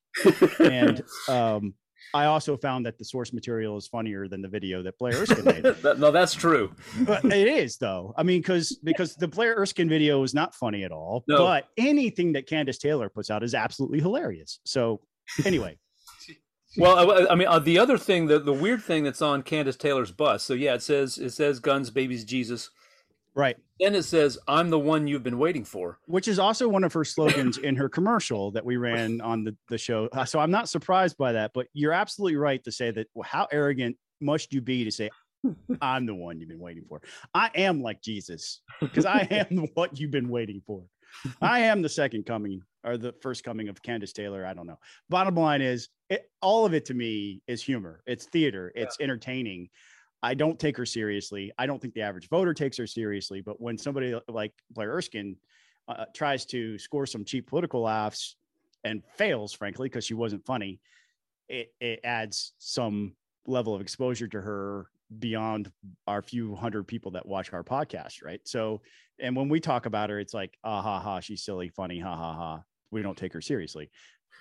and um, I also found that the source material is funnier than the video that Blair Erskine made. no, that's true. But it is though. I mean, because because the Blair Erskine video is not funny at all. No. But anything that Kandiss Taylor puts out is absolutely hilarious. So anyway. well, I mean, uh, the other thing, the, the weird thing that's on Kandiss Taylor's bus. So yeah, it says it says guns, babies, Jesus. Right. Then it says, I'm the one you've been waiting for. Which is also one of her slogans in her commercial that we ran on the, the show. Uh, so I'm not surprised by that, but you're absolutely right to say that well, how arrogant must you be to say, I'm the one you've been waiting for? I am like Jesus because I am what you've been waiting for. I am the second coming or the first coming of Kandiss Taylor. I don't know. Bottom line is, it, all of it to me is humor. It's theater. It's yeah. entertaining. I don't take her seriously. I don't think the average voter takes her seriously. But when somebody like Blair Erskine uh, tries to score some cheap political laughs and fails, frankly, because she wasn't funny, it, it adds some level of exposure to her beyond our few hundred people that watch our podcast, right? So, and when we talk about her, it's like, ah, ha, ha, she's silly, funny, ha, ha, ha. We don't take her seriously.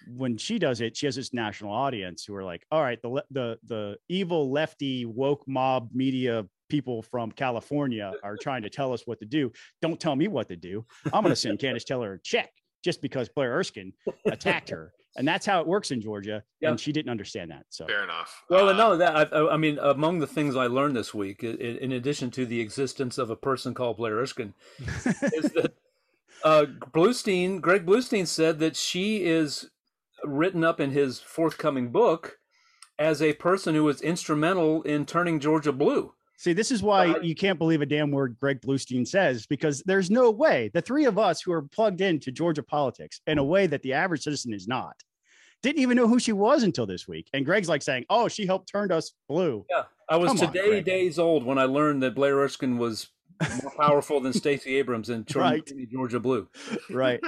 When she does it, she has this national audience who are like, all right, the the the evil lefty woke mob media people from California are trying to tell us what to do. Don't tell me what to do. I'm going to send Kandiss Taylor a check just because Blair Erskine attacked her and that's how it works in Georgia. Yep. And she didn't understand that. So fair enough. Well, uh, no, that I, I, mean, among the things I learned this week, in, in, addition to the existence of a person called Blair Erskine, is that uh, Bluestein, Greg Bluestein, said that she is written up in his forthcoming book as a person who was instrumental in turning Georgia blue. See, this is why uh, you can't believe a damn word Greg Bluestein says because there's no way the three of us who are plugged into Georgia politics in a way that the average citizen is not didn't even know who she was until this week. And Greg's like saying, "Oh, she helped turn us blue." Yeah, I was Come today on, days old when I learned that Blair Erskine was more powerful than Stacey Abrams and right. Georgia blue. Right,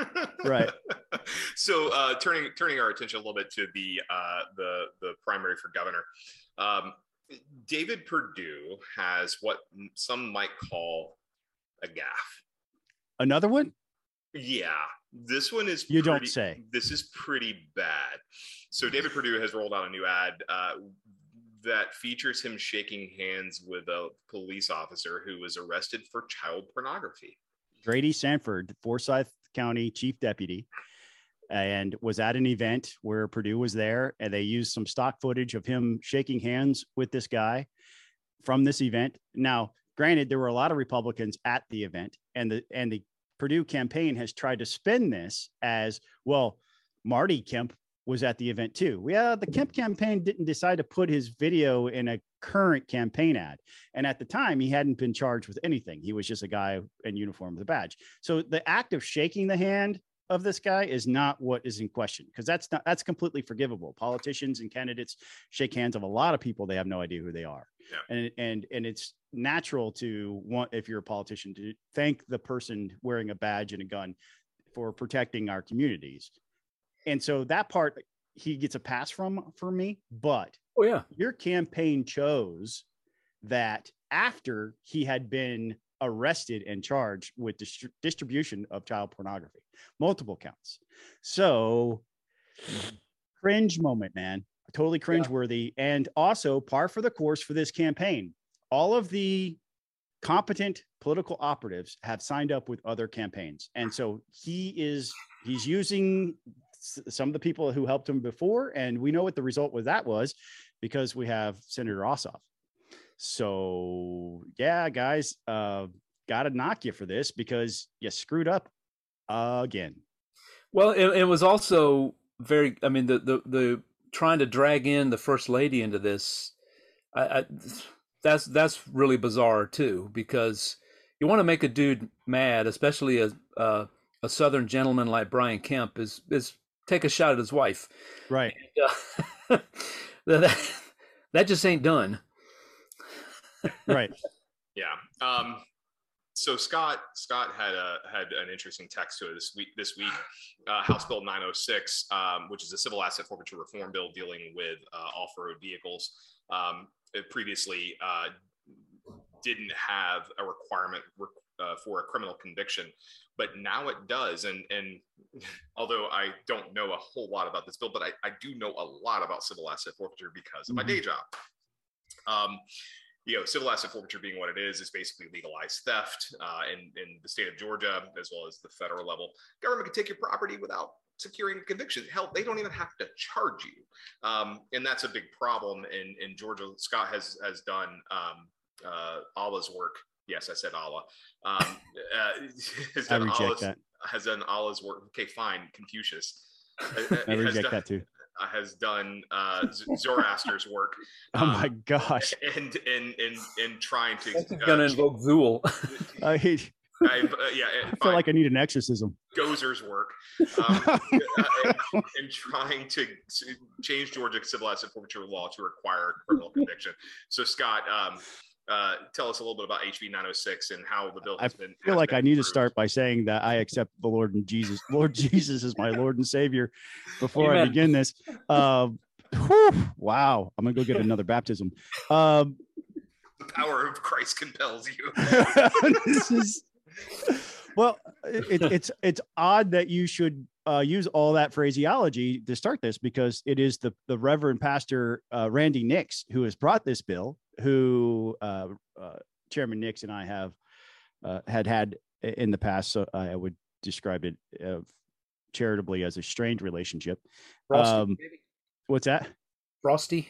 right. so, uh, turning turning our attention a little bit to the uh, the the primary for governor. Um, David Perdue has what some might call a gaffe. Another one? Yeah, this one is. You pretty, don't say. This is pretty bad. So David Perdue has rolled out a new ad uh, that features him shaking hands with a police officer who was arrested for child pornography. Grady Sanford, Forsyth County Chief Deputy, and was at an event where Perdue was there, and they used some stock footage of him shaking hands with this guy from this event. Now, granted, there were a lot of Republicans at the event, and the and the Perdue campaign has tried to spin this as well. Marty Kemp was at the event too. Yeah, uh, the Kemp campaign didn't decide to put his video in a current campaign ad. And at the time, he hadn't been charged with anything. He was just a guy in uniform with a badge. So the act of shaking the hand of this guy is not what is in question because that's not that's completely forgivable. Politicians and candidates shake hands of a lot of people they have no idea who they are, yeah. and and and it's natural to want if you're a politician to thank the person wearing a badge and a gun for protecting our communities, and so that part he gets a pass from for me. But oh yeah, your campaign chose that after he had been arrested and charged with dist- distribution of child pornography, multiple counts. So, cringe moment, man. Totally cringeworthy. Yeah. And also, par for the course for this campaign. All of the competent political operatives have signed up with other campaigns. And so he is, he's using some of the people who helped him before. And we know what the result with that was because we have Senator Ossoff. So yeah, guys, uh, got to knock you for this because you screwed up again. Well, it, it, was also very. I mean, the, the the trying to drag in the first lady into this. I, I, that's that's really bizarre too because you want to make a dude mad, especially a uh, a southern gentleman like Brian Kemp is is take a shot at his wife, right? And, uh, that that just ain't done right. Yeah. Um, so Scott Scott had a had an interesting text to it this week. This week, uh, House Bill 906, um, which is a civil asset forfeiture reform bill dealing with uh, off-road vehicles, um, previously uh, didn't have a requirement uh, for a criminal conviction, but now it does. And and although I don't know a whole lot about this bill, but I, I do know a lot about civil asset forfeiture because of my mm-hmm. day job. Um, you know, civil asset forfeiture being what it is, is basically legalized theft uh, in, in the state of Georgia, as well as the federal level. Government can take your property without securing a conviction. Hell, they don't even have to charge you. Um, and that's a big problem in, in Georgia. Scott has, has done um, uh, Allah's work. Yes, I said Allah. Um, uh, has I reject Allah's, that. Has done Allah's work. Okay, fine. Confucius. I reject done, that too. Uh, has done uh, Zoroaster's work. oh my um, gosh! And in in in trying to uh, going to invoke Zuul. I hate. I, uh, yeah, I feel like I need an exorcism. Gozer's work um, uh, and, and, trying to, to, change Georgia civil asset forfeiture law to require criminal conviction. So, Scott, um, uh, tell us a little bit about HB 906 and how the bill has I been. feel like been I need approved. to start by saying that I accept the Lord and Jesus. Lord Jesus is my Lord and Savior. Before I begin this, um, whew, wow, I'm gonna go get another baptism. Um, The power of Christ compels you. this is well, it, it's it's odd that you should uh, use all that phraseology to start this because it is the the Reverend Pastor uh, Randy Nix who has brought this bill, who uh, uh, Chairman Nix and I have uh, had had in the past. So I would describe it uh, charitably as a strained relationship. Frosty, Um? What's that? Frosty.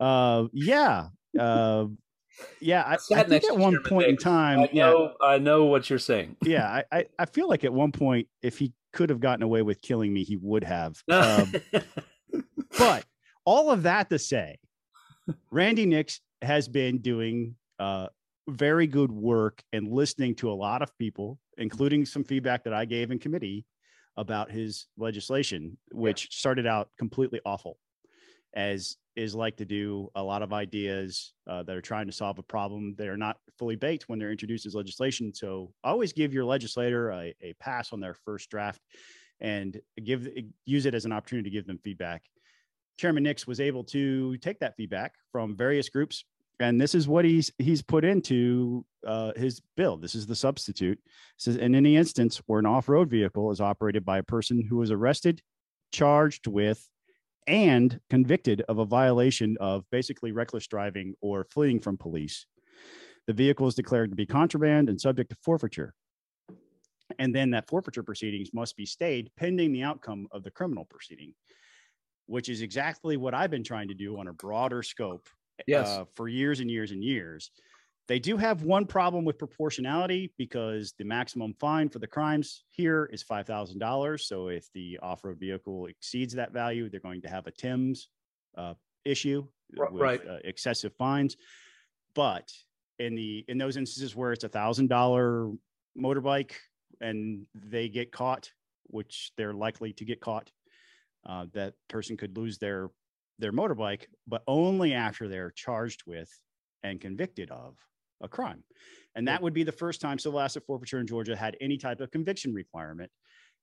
Uh, yeah. Uh, yeah, I, I think at one point in time, I yeah, know. I know what you're saying. yeah, I, I, I feel like at one point, if he could have gotten away with killing me, he would have. Um, but all of that to say, Randy Nix has been doing uh, very good work and listening to a lot of people, including some feedback that I gave in committee about his legislation, which started out completely awful, as is like to do a lot of ideas uh, that are trying to solve a problem. They are not fully baked when they're introduced as legislation. So always give your legislator a, a pass on their first draft and give use it as an opportunity to give them feedback. Chairman Nix was able to take that feedback from various groups, and this is what he's he's put into uh, his bill. This is the substitute. It says in any instance where an off-road vehicle is operated by a person who was arrested, charged with, and convicted of a violation of basically reckless driving or fleeing from police, the vehicle is declared to be contraband and subject to forfeiture. And then that forfeiture proceedings must be stayed pending the outcome of the criminal proceeding, which is exactly what I've been trying to do on a broader scope Yes. uh, for years and years and years. They do have one problem with proportionality because the maximum fine for the crimes here is five thousand dollars. So if the off-road vehicle exceeds that value, they're going to have a Timbs uh, issue with right. uh, excessive fines. But in the in those instances where it's a thousand dollar motorbike and they get caught, which they're likely to get caught, uh, that person could lose their their motorbike, but only after they're charged with and convicted of a crime. And that would be the first time civil asset forfeiture in Georgia had any type of conviction requirement.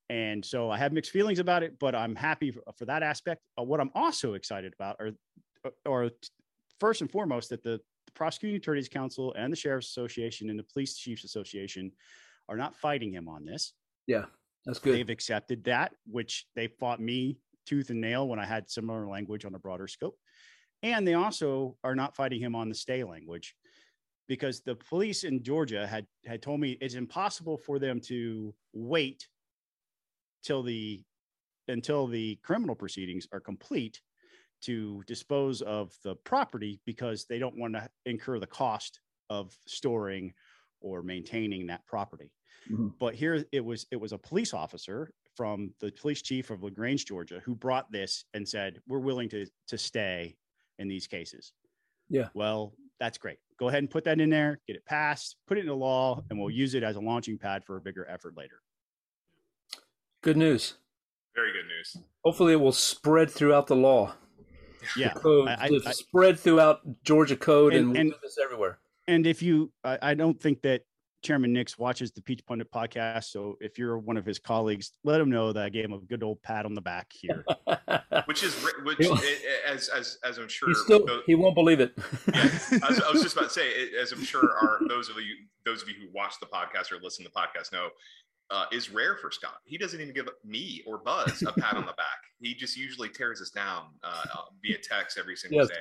And so I have mixed feelings about it, but I'm happy for, for that aspect. Uh, what I'm also excited about are, or first and foremost, that the, the Prosecuting Attorneys Council and the Sheriff's Association and the Police Chiefs Association are not fighting him on this. Yeah, that's good. They've accepted that, which they fought me tooth and nail when I had similar language on a broader scope. And they also are not fighting him on the stay language because the police in Georgia had had told me it's impossible for them to wait till the until the criminal proceedings are complete to dispose of the property because they don't want to incur the cost of storing or maintaining that property Mhm. but here it was it was a police officer from the police chief of lagrange georgia who brought this and said we're willing to to stay in these cases Yeah. well that's great go ahead and put that in there get it passed put it into law and we'll use it as a launching pad for a bigger effort later Good news. Very good news. Hopefully, it will spread throughout the law. yeah Code, I- I- spread throughout Georgia code and, And- we'll and- this everywhere. and if you I, I don't think that chairman nix watches the peach pundit podcast so if you're one of his colleagues let him know that i gave him a good old pat on the back here Which is which as as as I'm sure he still tho- he won't believe it. Yeah, I was, I was just about to say, as I'm sure are those of you those of you who watch the podcast or listen to the podcast know, uh, is rare for Scott. He doesn't even give me or Buzz a pat on the back. He just usually tears us down uh, uh, via text every single Yes. day.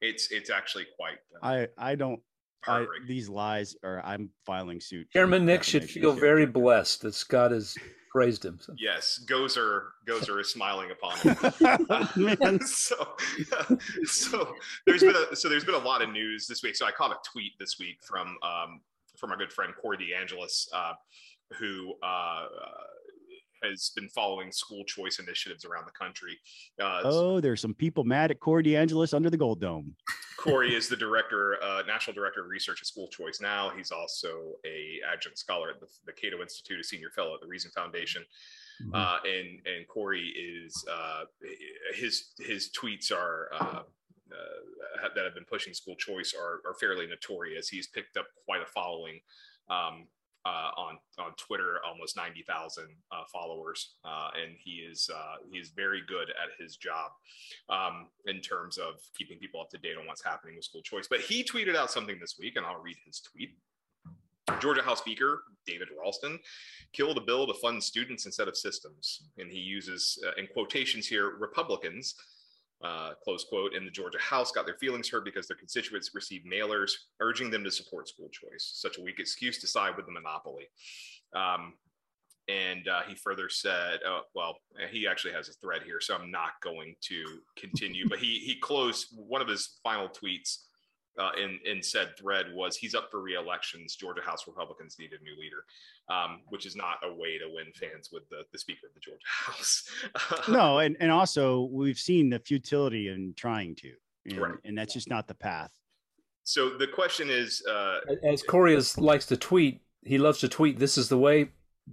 It's it's actually quite uh, i i don't I, these lies or i'm filing suit Chairman Nix should feel of very blessed that Scott has praised him. So. yes, Gozer Gozer is smiling upon him. Man, so so there's been a so there's been a lot of news this week. So I caught a tweet this week from um, from our good friend Corey DeAngelis, uh, who uh, has been following school choice initiatives around the country. Uh, oh there's some people mad at corey deangelis under the gold dome Corey is the director, uh, national director of research at School Choice Now. He's also a adjunct scholar at the, the Cato Institute, a senior fellow at the Reason Foundation. Mm-hmm. Uh, and and Corey is uh, his his tweets are uh, uh, that have been pushing school choice are, are fairly notorious. He's picked up quite a following um, uh, on on Twitter, almost ninety thousand uh, followers, uh, and he is uh, he is very good at his job um, in terms of keeping people up to date on what's happening with school choice. But he tweeted out something this week, and I'll read his tweet. Georgia House Speaker David Ralston killed a bill to fund students instead of systems, and he uses uh, in quotations here Republicans uh, close quote, in the Georgia House got their feelings hurt because their constituents received mailers urging them to support school choice. Such a weak excuse to side with the monopoly. Um, and uh, he further said, oh, well, he actually has a thread here, so I'm not going to continue. but he he closed one of his final tweets uh, in in said thread was he's up for re-elections. Georgia House Republicans need a new leader, um, which is not a way to win fans with the, the Speaker of the Georgia House. no, and and also we've seen the futility in trying to, and, right. and that's just not the path. So the question is, uh, as Corey is, likes to tweet, he loves to tweet. This is the way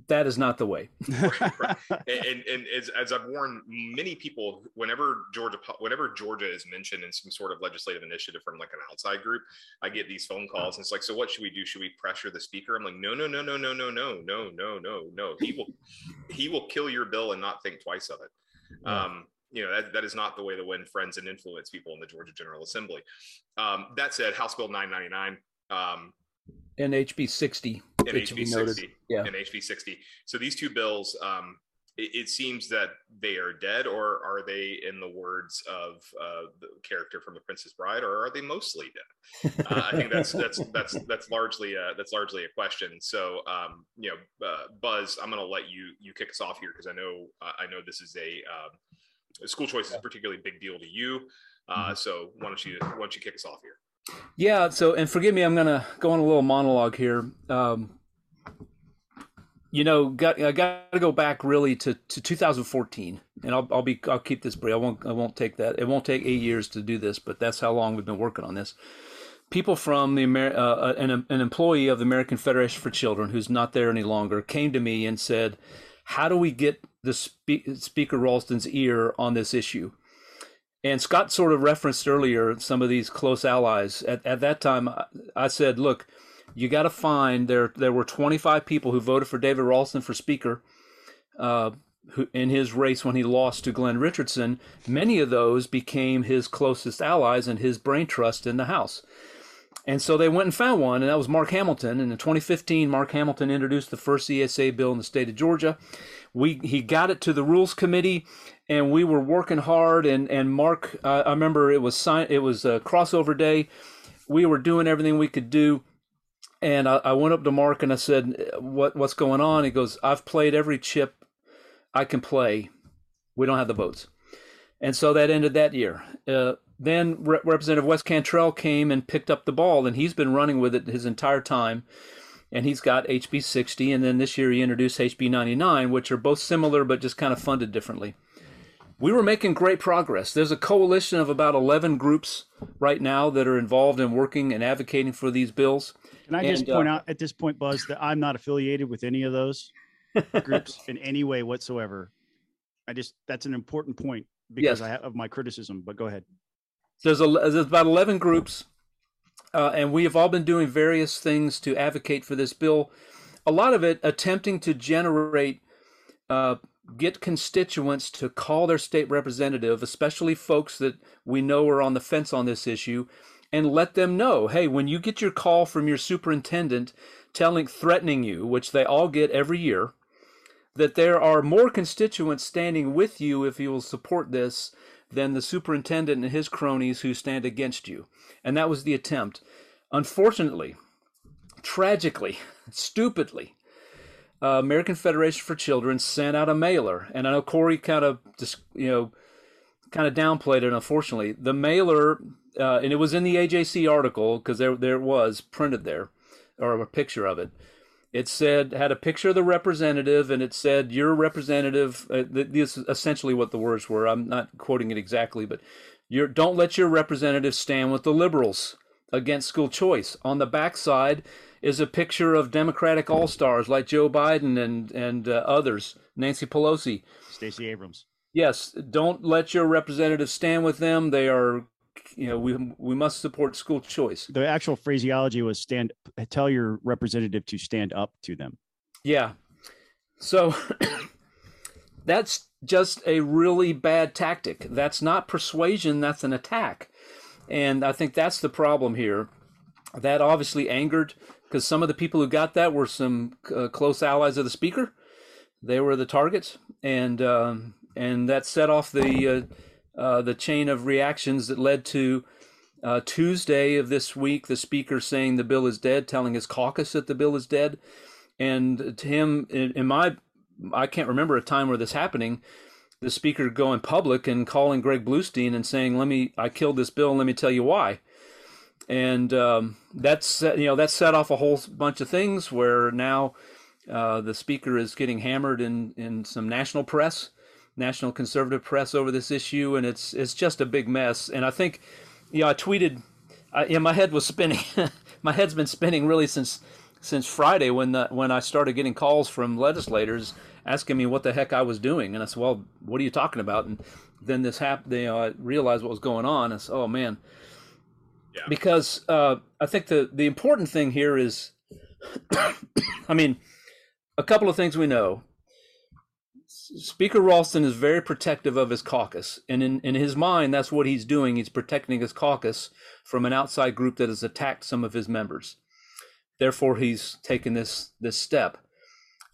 that is not the way. right, right. And, and, as, as, I've warned many people, whenever Georgia, whenever Georgia is mentioned in some sort of legislative initiative from like an outside group, I get these phone calls and it's like, so what should we do? Should we pressure the speaker? I'm like, no, no, no, no, no, no, no, no, no, no, no. He will, he will kill your bill and not think twice of it. Um, you know that, that is not the way to win friends and influence people in the Georgia General Assembly. Um, that said, House Bill 999 um, and HB 60. And HB 60. Yeah. And HB 60. So these two bills, um, it, it, seems that they are dead, or are they, in the words of uh, the character from The Princess Bride, or are they mostly dead? Uh, I think that's that's that's that's largely a, that's largely a question. So, um, you know, uh, Buzz, I'm going to let you you kick us off here because I know I know this is a um, school choice is a particularly big deal to you. Uh, mm-hmm. So why don't you why don't you kick us off here? Yeah. So, and forgive me, I'm going to go on a little monologue here. Um, you know, got I got to go back really to, to 2014, and I'll I'll be I'll keep this brief. I won't I won't take that. It won't take eight years to do this, but that's how long we've been working on this. People from the Amer- uh, uh an an employee of the American Federation for Children, who's not there any longer, came to me and said, "How do we get the spe- Speaker Ralston's ear on this issue?" And Scott sort of referenced earlier some of these close allies. At, at that time, I said, look, you got to find there. There were 25 people who voted for David Ralston for Speaker, uh, who, in his race when he lost to Glenn Richardson. Many of those became his closest allies and his brain trust in the House. And so they went and found one, and that was Mark Hamilton. And in 2015, Mark Hamilton introduced the first ESA bill in the state of Georgia. We he got it to the Rules Committee and we were working hard. And and Mark, uh, I remember it was sign, it was a crossover day. We were doing everything we could do, and I, I went up to Mark and I said, "What what's going on?" He goes, "I've played every chip I can play. We don't have the votes." And so that ended that year. Uh, then Re- Representative Wes Cantrell came and picked up the ball, and he's been running with it his entire time. And he's got HB 60, and then this year he introduced HB 99, which are both similar but just kind of funded differently we were making great progress. There's a coalition of about 11 groups right now that are involved in working and advocating for these bills. Can I just point uh, out at this point, Buzz, that I'm not affiliated with any of those groups in any way whatsoever. I just, that's an important point because yes. I have of my criticism, but go ahead. There's, a, there's about 11 groups, uh, and we have all been doing various things to advocate for this bill. A lot of it attempting to generate uh, get constituents to call their state representative, especially folks that we know are on the fence on this issue, and let them know, hey, when you get your call from your superintendent telling threatening you, which they all get every year, that there are more constituents standing with you if you will support this than the superintendent and his cronies who stand against you. And that was the attempt. Unfortunately, tragically, stupidly, uh, American Federation for Children sent out a mailer, and I know Corey kind of just you know kind of downplayed it. Unfortunately, the mailer, uh, and it was in the AJC article because there there was printed there, or a picture of it. It said had a picture of the representative, and it said your representative. Uh, this is essentially what the words were. I'm not quoting it exactly, but Your, don't let your representatives stand with the liberals against school choice. On the backside is a picture of Democratic all stars like Joe Biden and and uh, others, Nancy Pelosi, Stacey Abrams. Yes, don't let your representatives stand with them. They are, you know, we we must support school choice. The actual phraseology was stand. Tell your representative to stand up to them. Yeah. So that's just a really bad tactic. That's not persuasion. That's an attack, and I think that's the problem here. That obviously angered because some of the people who got that were some uh, close allies of the speaker. They were the targets, and um, and that set off the uh, uh, the chain of reactions that led to uh, Tuesday of this week the speaker saying the bill is dead, telling his caucus that the bill is dead, and to him, in, in my I can't remember a time where this happening. The speaker going public and calling Greg Bluestein and saying, "Let me, I killed this bill, let me tell you why." And um, that's you know that set off a whole bunch of things where now uh, the speaker is getting hammered in in some national press national conservative press over this issue, and it's it's just a big mess. And I think, you know, I tweeted, I, yeah, my head was spinning. my head's been spinning really since since Friday when the, when I started getting calls from legislators asking me what the heck I was doing, and I said, well, what are you talking about? And then this happened. You know, I realized what was going on. I said, oh man. Because uh, I think the the important thing here is, I mean, a couple of things we know. Speaker Ralston is very protective of his caucus. And in, in his mind, that's what he's doing. He's protecting his caucus from an outside group that has attacked some of his members. Therefore, he's taken this, this step.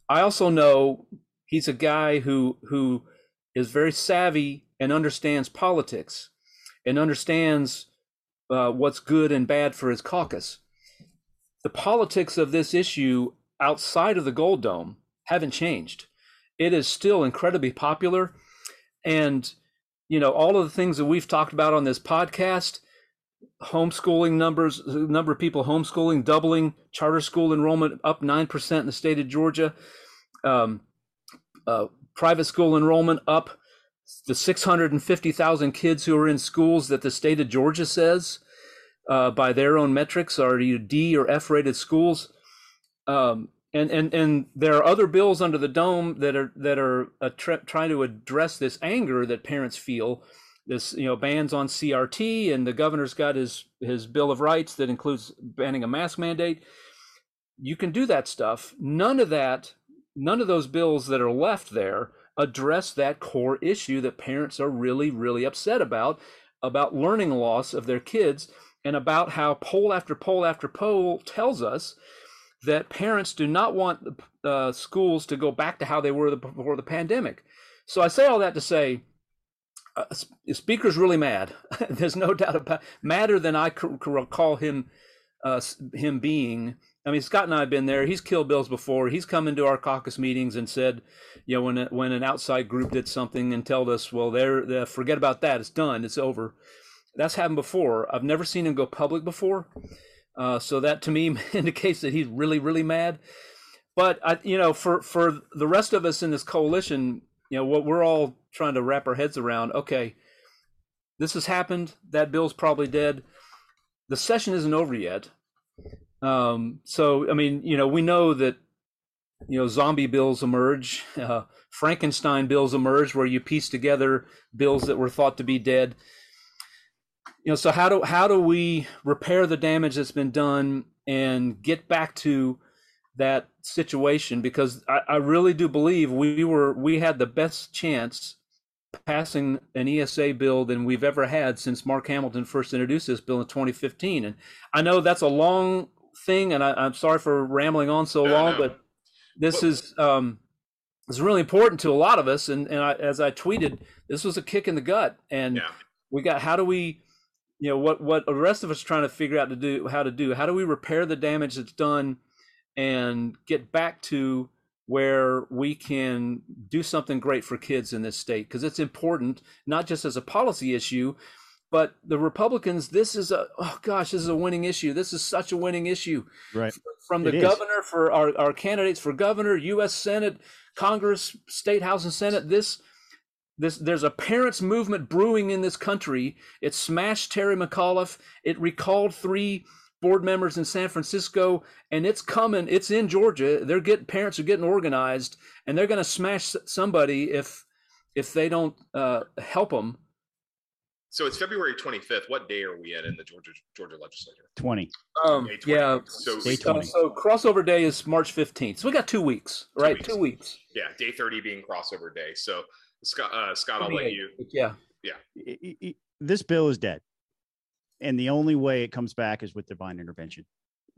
I also know he's a guy who, who is very savvy and understands politics and understands uh, what's good and bad for his caucus. The politics of this issue outside of the Gold Dome haven't changed it is still incredibly popular. And, you know, all of the things that we've talked about on this podcast, homeschooling numbers, number of people homeschooling doubling, charter school enrollment up 9% in the state of Georgia, um, uh, private school enrollment up the 650,000 kids who are in schools that the state of Georgia says, uh, by their own metrics, are D or F rated schools. Um, and and and there are other bills under the dome that are that are trying to address this anger that parents feel. This you know bans on crt and the governor's got his his bill of rights that includes banning a mask mandate. You can do that stuff. None of that none of those bills that are left there address that core issue that parents are really really upset about about learning loss of their kids and about how poll after poll after poll tells us that parents do not want the uh, schools to go back to how they were before the pandemic. So I say all that to say, uh, Speaker's really mad. There's no doubt about madder than I recall him uh, him being. I mean, Scott and I have been there. He's killed bills before. He's come into our caucus meetings and said, you know, when when an outside group did something and told us, well, they're, they're forget about that. It's done. It's over. That's happened before. I've never seen him go public before. Uh, so that to me indicates that he's really, really mad. But I, you know, for for the rest of us in this coalition, you know, what we're all trying to wrap our heads around. Okay, this has happened. That bill's probably dead. The session isn't over yet. Um, so I mean, you know, we know that you know zombie bills emerge, uh, Frankenstein bills emerge, where you piece together bills that were thought to be dead. You know so how do how do we repair the damage that's been done and get back to that situation? Because I, I, really do believe we were we had the best chance passing an ESA bill than we've ever had since Mark Hamilton first introduced this bill in 2015 and I know that's a long thing and I, am sorry for rambling on so long but this well, is um is really important to a lot of us and and I, as I tweeted this was a kick in the gut and yeah. we got how do we you know what what the rest of us are trying to figure out to do how to do how do we repair the damage that's done and get back to where we can do something great for kids in this state because it's important not just as a policy issue but the republicans this is a oh gosh this is a winning issue this is such a winning issue right from the it governor is. for our, our candidates for governor u.s senate congress state house and senate this this there's a parents movement brewing in this country. It smashed Terry McAuliffe. It recalled three board members in San Francisco, and it's coming. It's in Georgia. They're getting parents are getting organized, and they're going to smash somebody if if they don't uh, help them. So it's February 25th. What day are we at in the Georgia Georgia legislature? 20. Um, 20. yeah. So, Day 20. so crossover day is March 15th. So we got two weeks, right? weeks. Two weeks. yeah, day 30 being crossover day. So Scott, uh, Scott, I'll let you. Yeah. Yeah. I- I- this bill is dead. And the only way it comes back is with divine intervention.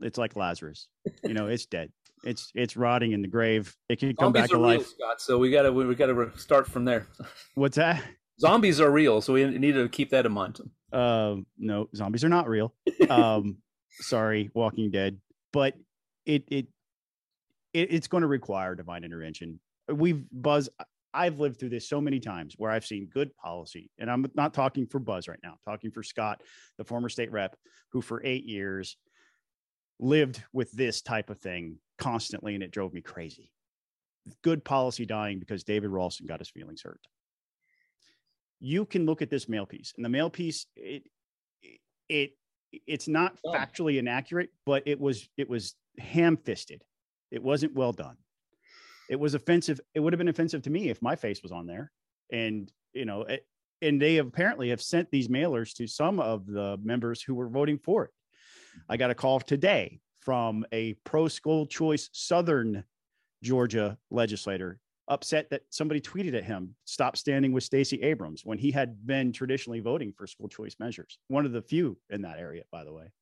It's like Lazarus. You know, it's dead. It's it's rotting in the grave. It can come Zombies back to real, life. Scott. So we gotta we, we gotta start from there. What's that? Zombies are real, so we need to keep that in mind. Um, no, zombies are not real. Um, sorry, Walking Dead, but it it, it it's going to require divine intervention. We've Buzz. I've lived through this so many times where I've seen good policy, and I'm not talking for Buzz right now. I'm talking for Scott, the former state rep, who for eight years lived with this type of thing constantly, and it drove me crazy. Good policy dying because David Ralston got his feelings hurt you can look at this mail piece and the mail piece it it it's not factually inaccurate but it was it was ham-fisted. It wasn't well done. It was offensive it would have been offensive to me if my face was on there and you know it, and they apparently have sent these mailers to some of the members who were voting for it. I got a call today from a pro school choice southern georgia legislator upset that somebody tweeted at him, stop standing with Stacey Abrams when he had been traditionally voting for school choice measures. One of the few in that area, by the way.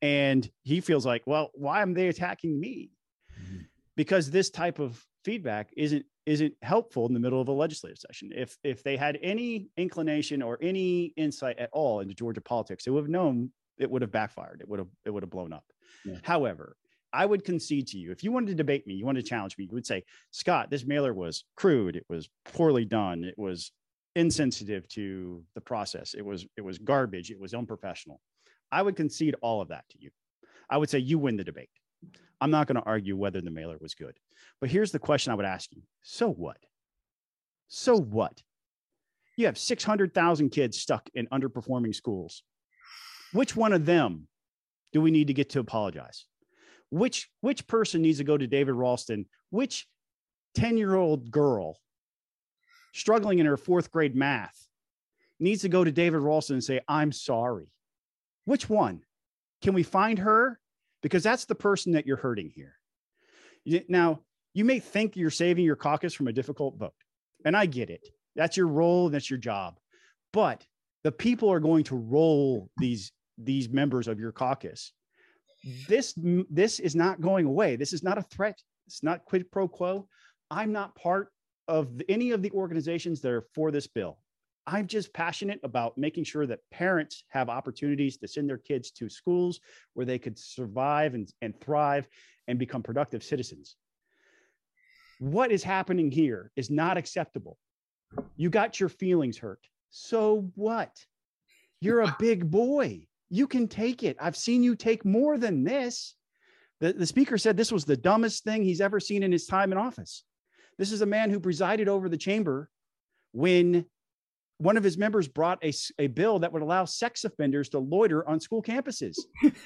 And he feels like, well, why am they attacking me? Mm-hmm. Because this type of feedback isn't isn't helpful in the middle of a legislative session. If if they had any inclination or any insight at all into Georgia politics, they would have known it would have backfired. It would have it would have blown up. Yeah. However, I would concede to you if you wanted to debate me, you wanted to challenge me, you would say, Scott, this mailer was crude, it was poorly done, it was insensitive to the process, it was it was garbage, it was unprofessional. I would concede all of that to you. I would say you win the debate. I'm not going to argue whether the mailer was good. But here's the question I would ask you. So what? So what? You have 600,000 kids stuck in underperforming schools. Which one of them do we need to get to apologize? Which which person needs to go to David Ralston? Which 10-year-old girl struggling in her fourth grade math needs to go to David Ralston and say, I'm sorry? Which one? Can we find her? Because that's the person that you're hurting here. Now, you may think you're saving your caucus from a difficult vote, and I get it. That's your role, that's your job. But the people are going to roll these these members of your caucus this this is not going away. This is not a threat. It's not quid pro quo. I'm not part of any of the organizations that are for this bill. I'm just passionate about making sure that parents have opportunities to send their kids to schools where they could survive and, and thrive and become productive citizens. What is happening here is not acceptable. You got your feelings hurt. So what? You're a big boy you can take it. I've seen you take more than this. The, the speaker said this was the dumbest thing he's ever seen in his time in office. This is a man who presided over the chamber when one of his members brought a bill that would allow sex offenders to loiter on school campuses.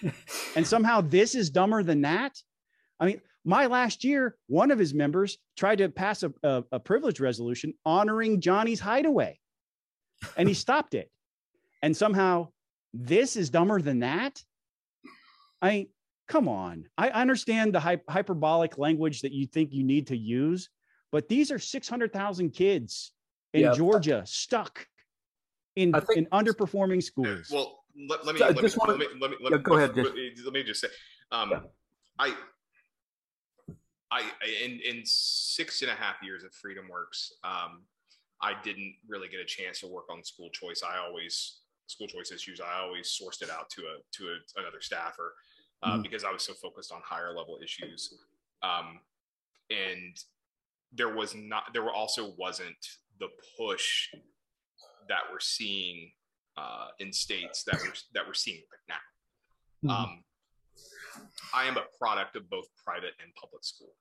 and somehow this is dumber than that. I mean, my last year, one of his members tried to pass a, a, a privilege resolution honoring Johnny's hideaway, and he stopped it. And somehow this is dumber than that. I come on. I understand the hy- hyperbolic language that you think you need to use, but these are 600,000 kids in Yeah. Georgia stuck in, think- in underperforming schools. Well, let, let me So let me, just wanna- let me let me let Yeah, me go ahead, Let, let me just say, um, Yeah. I, I in in six and a half years of FreedomWorks, um, I didn't really get a chance to work on school choice. I always school choice issues. I always sourced it out to a to a, another staffer uh, Mhm. because I was so focused on higher level issues, um, and there was not there also wasn't the push that we're seeing uh, in states that we're that we're seeing right now. Mhm. Um, I am a product of both private and public school.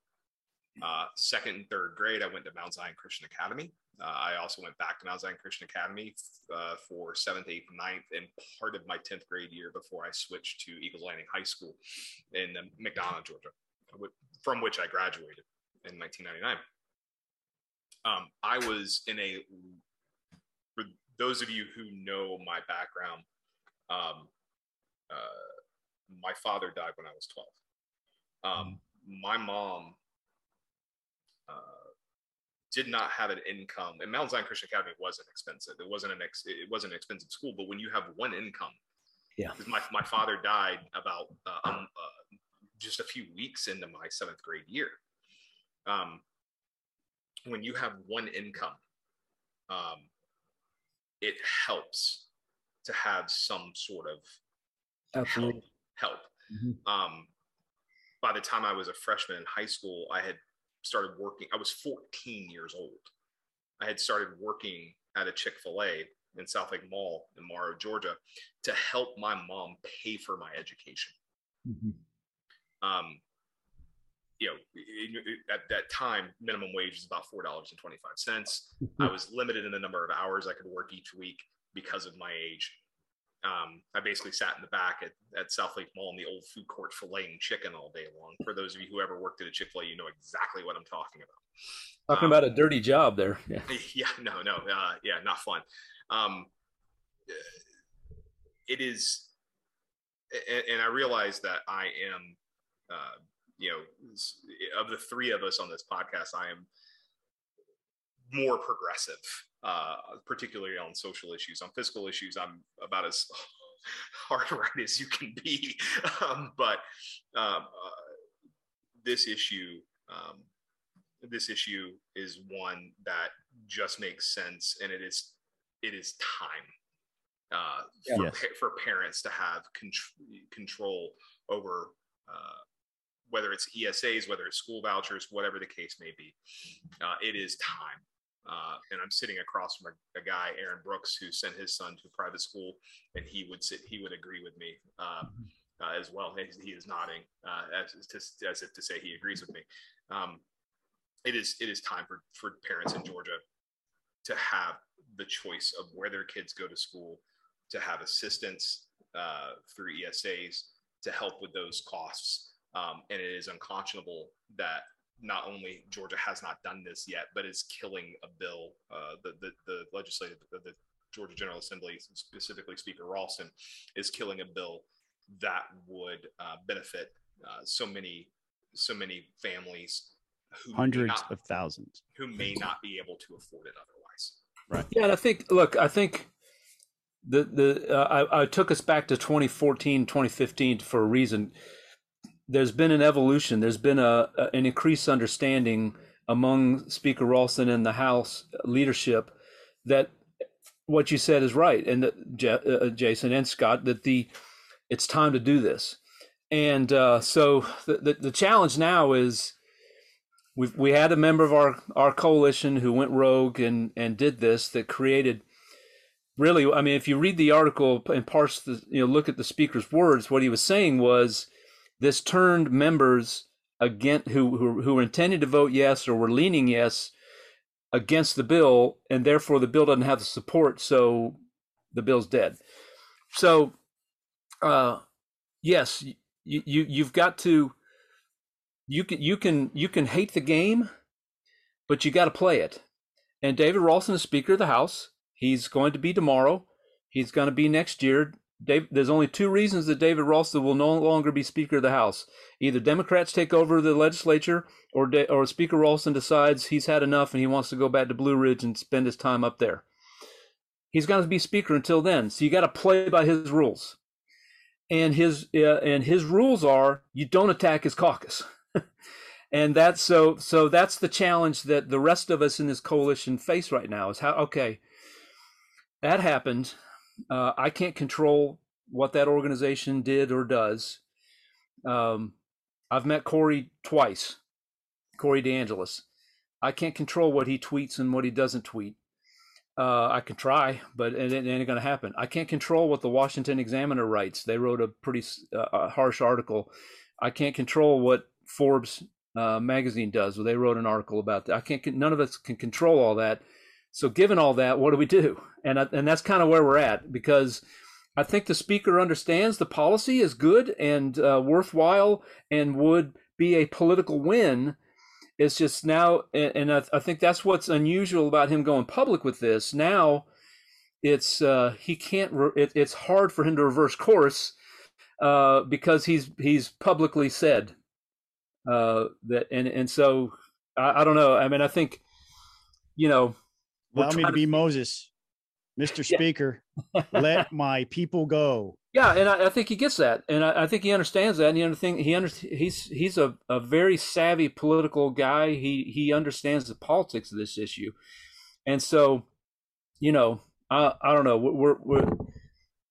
Uh, second and third grade, I went to Mount Zion Christian Academy. Uh, I also went back to Mount Zion Christian Academy uh, for seventh, eighth, ninth, and part of my 10th grade year before I switched to Eagles Landing High School in McDonough, Georgia, from which I graduated in 1999. Um, I was in a, for those of you who know my background, um, uh, my father died when I was 12. Um, my mom did not have an income, and Mount Zion Christian Academy wasn't expensive. It wasn't an ex, it wasn't an expensive school, but when you have one income, yeah, my my father died about uh, um, uh, just a few weeks into my seventh grade year. Um, when you have one income, um, it helps to have some sort of Absolutely. help. help. Mm-hmm. Um, by the time I was a freshman in high school, I had started working. I was 14 years old. I had started working at a Chick fil A in Southlake Mall in Morrow, Georgia, to help my mom pay for my education. Mm-hmm. Um, you know, at that time, minimum wage was about four dollars and twenty five cents. Mm-hmm. I was limited in the number of hours I could work each week because of my age. Um, I basically sat in the back at, at Southlake Mall in the old food court filleting chicken all day long. For those of you who ever worked at a Chick fil A, you know exactly what I'm talking about. Talking um, about a dirty job there. Yeah, yeah no, no, uh, yeah, not fun. Um, it is, and, and, I realize that I am, uh, you know, of the three of us on this podcast, I am more progressive uh, particularly on social issues. On fiscal issues, I'm about as hard right as you can be. Um, but um, uh, this issue, um, this issue is one that just makes sense, and it is it is time uh, for, yes. pa- for parents to have con- control over. Uh, whether it's ESAs, whether it's school vouchers, whatever the case may be, uh, it is time. Uh, and I'm sitting across from a, a, guy, Aaron Brooks, who sent his son to private school, and he would sit, he would agree with me uh, uh, as well. He is nodding uh, as, to, as if to say he agrees with me. Um, it is it is time for for parents in Georgia to have the choice of where their kids go to school, to have assistance uh, through ESAs to help with those costs. Um, and it is unconscionable that not only Georgia has not done this yet, but is killing a bill. Uh, the, the, the legislative, the, the Georgia General Assembly, specifically Speaker Ralston, is killing a bill that would uh, benefit uh, so many so many families who hundreds not, of thousands who may not be able to afford it otherwise. Right. Yeah, and I think look, I think the the uh, I, I took us back to 2014, 2015 for a reason there's been an evolution. There's been a, a, an increased understanding among Speaker Ralston and the House leadership that what you said is right, and that uh, Jason and Scott that the it's time to do this. And uh, so the, the, the challenge now is we we had a member of our our coalition who went rogue and and did this that created really I mean if you read the article and parse the you know look at the speaker's words what he was saying was this turned members against who, who who were intending to vote yes or were leaning yes against the bill, and therefore the bill doesn't have the support, so the bill's dead. So, uh, yes, you, you you've got to you can you can you can hate the game, but you got to play it. And David Ralston is Speaker of the House. He's going to be tomorrow. He's going to be next year. Dave, there's only two reasons that David Ralston will no longer be Speaker of the House. Either Democrats take over the legislature, or or Speaker Ralston decides he's had enough and he wants to go back to Blue Ridge and spend his time up there. He's going to be Speaker until then, so you got to play by his rules. And his uh, and his rules are you don't attack his caucus. and that's so so that's the challenge that the rest of us in this coalition face right now is how okay that happened uh, I can't control what that organization did or does. Um, I've met Corey twice, Corey DeAngelis. I can't control what he tweets and what he doesn't tweet. Uh, I can try, but it, it ain't going to happen. I can't control what the Washington Examiner writes. They wrote a pretty uh, harsh article. I can't control what Forbes uh, magazine does. They wrote an article about that. I can't. None of us can control all that. So, given all that, what do we do? And and that's kind of where we're at because I think the speaker understands the policy is good and uh, worthwhile and would be a political win. It's just now, and I, I, think that's what's unusual about him going public with this. Now, it's uh, he can't. Re- it, it's hard for him to reverse course uh, because he's he's publicly said uh, that, and and so I, I, don't know. I mean, I think you know. Allow me to be Moses. Mr. Speaker, let my people go. Yeah, and I, I think he gets that, and I, I, think he understands that. And the other thing, he under, he's he's a, a very savvy political guy. He he understands the politics of this issue, and so, you know, I I don't know. We're, we're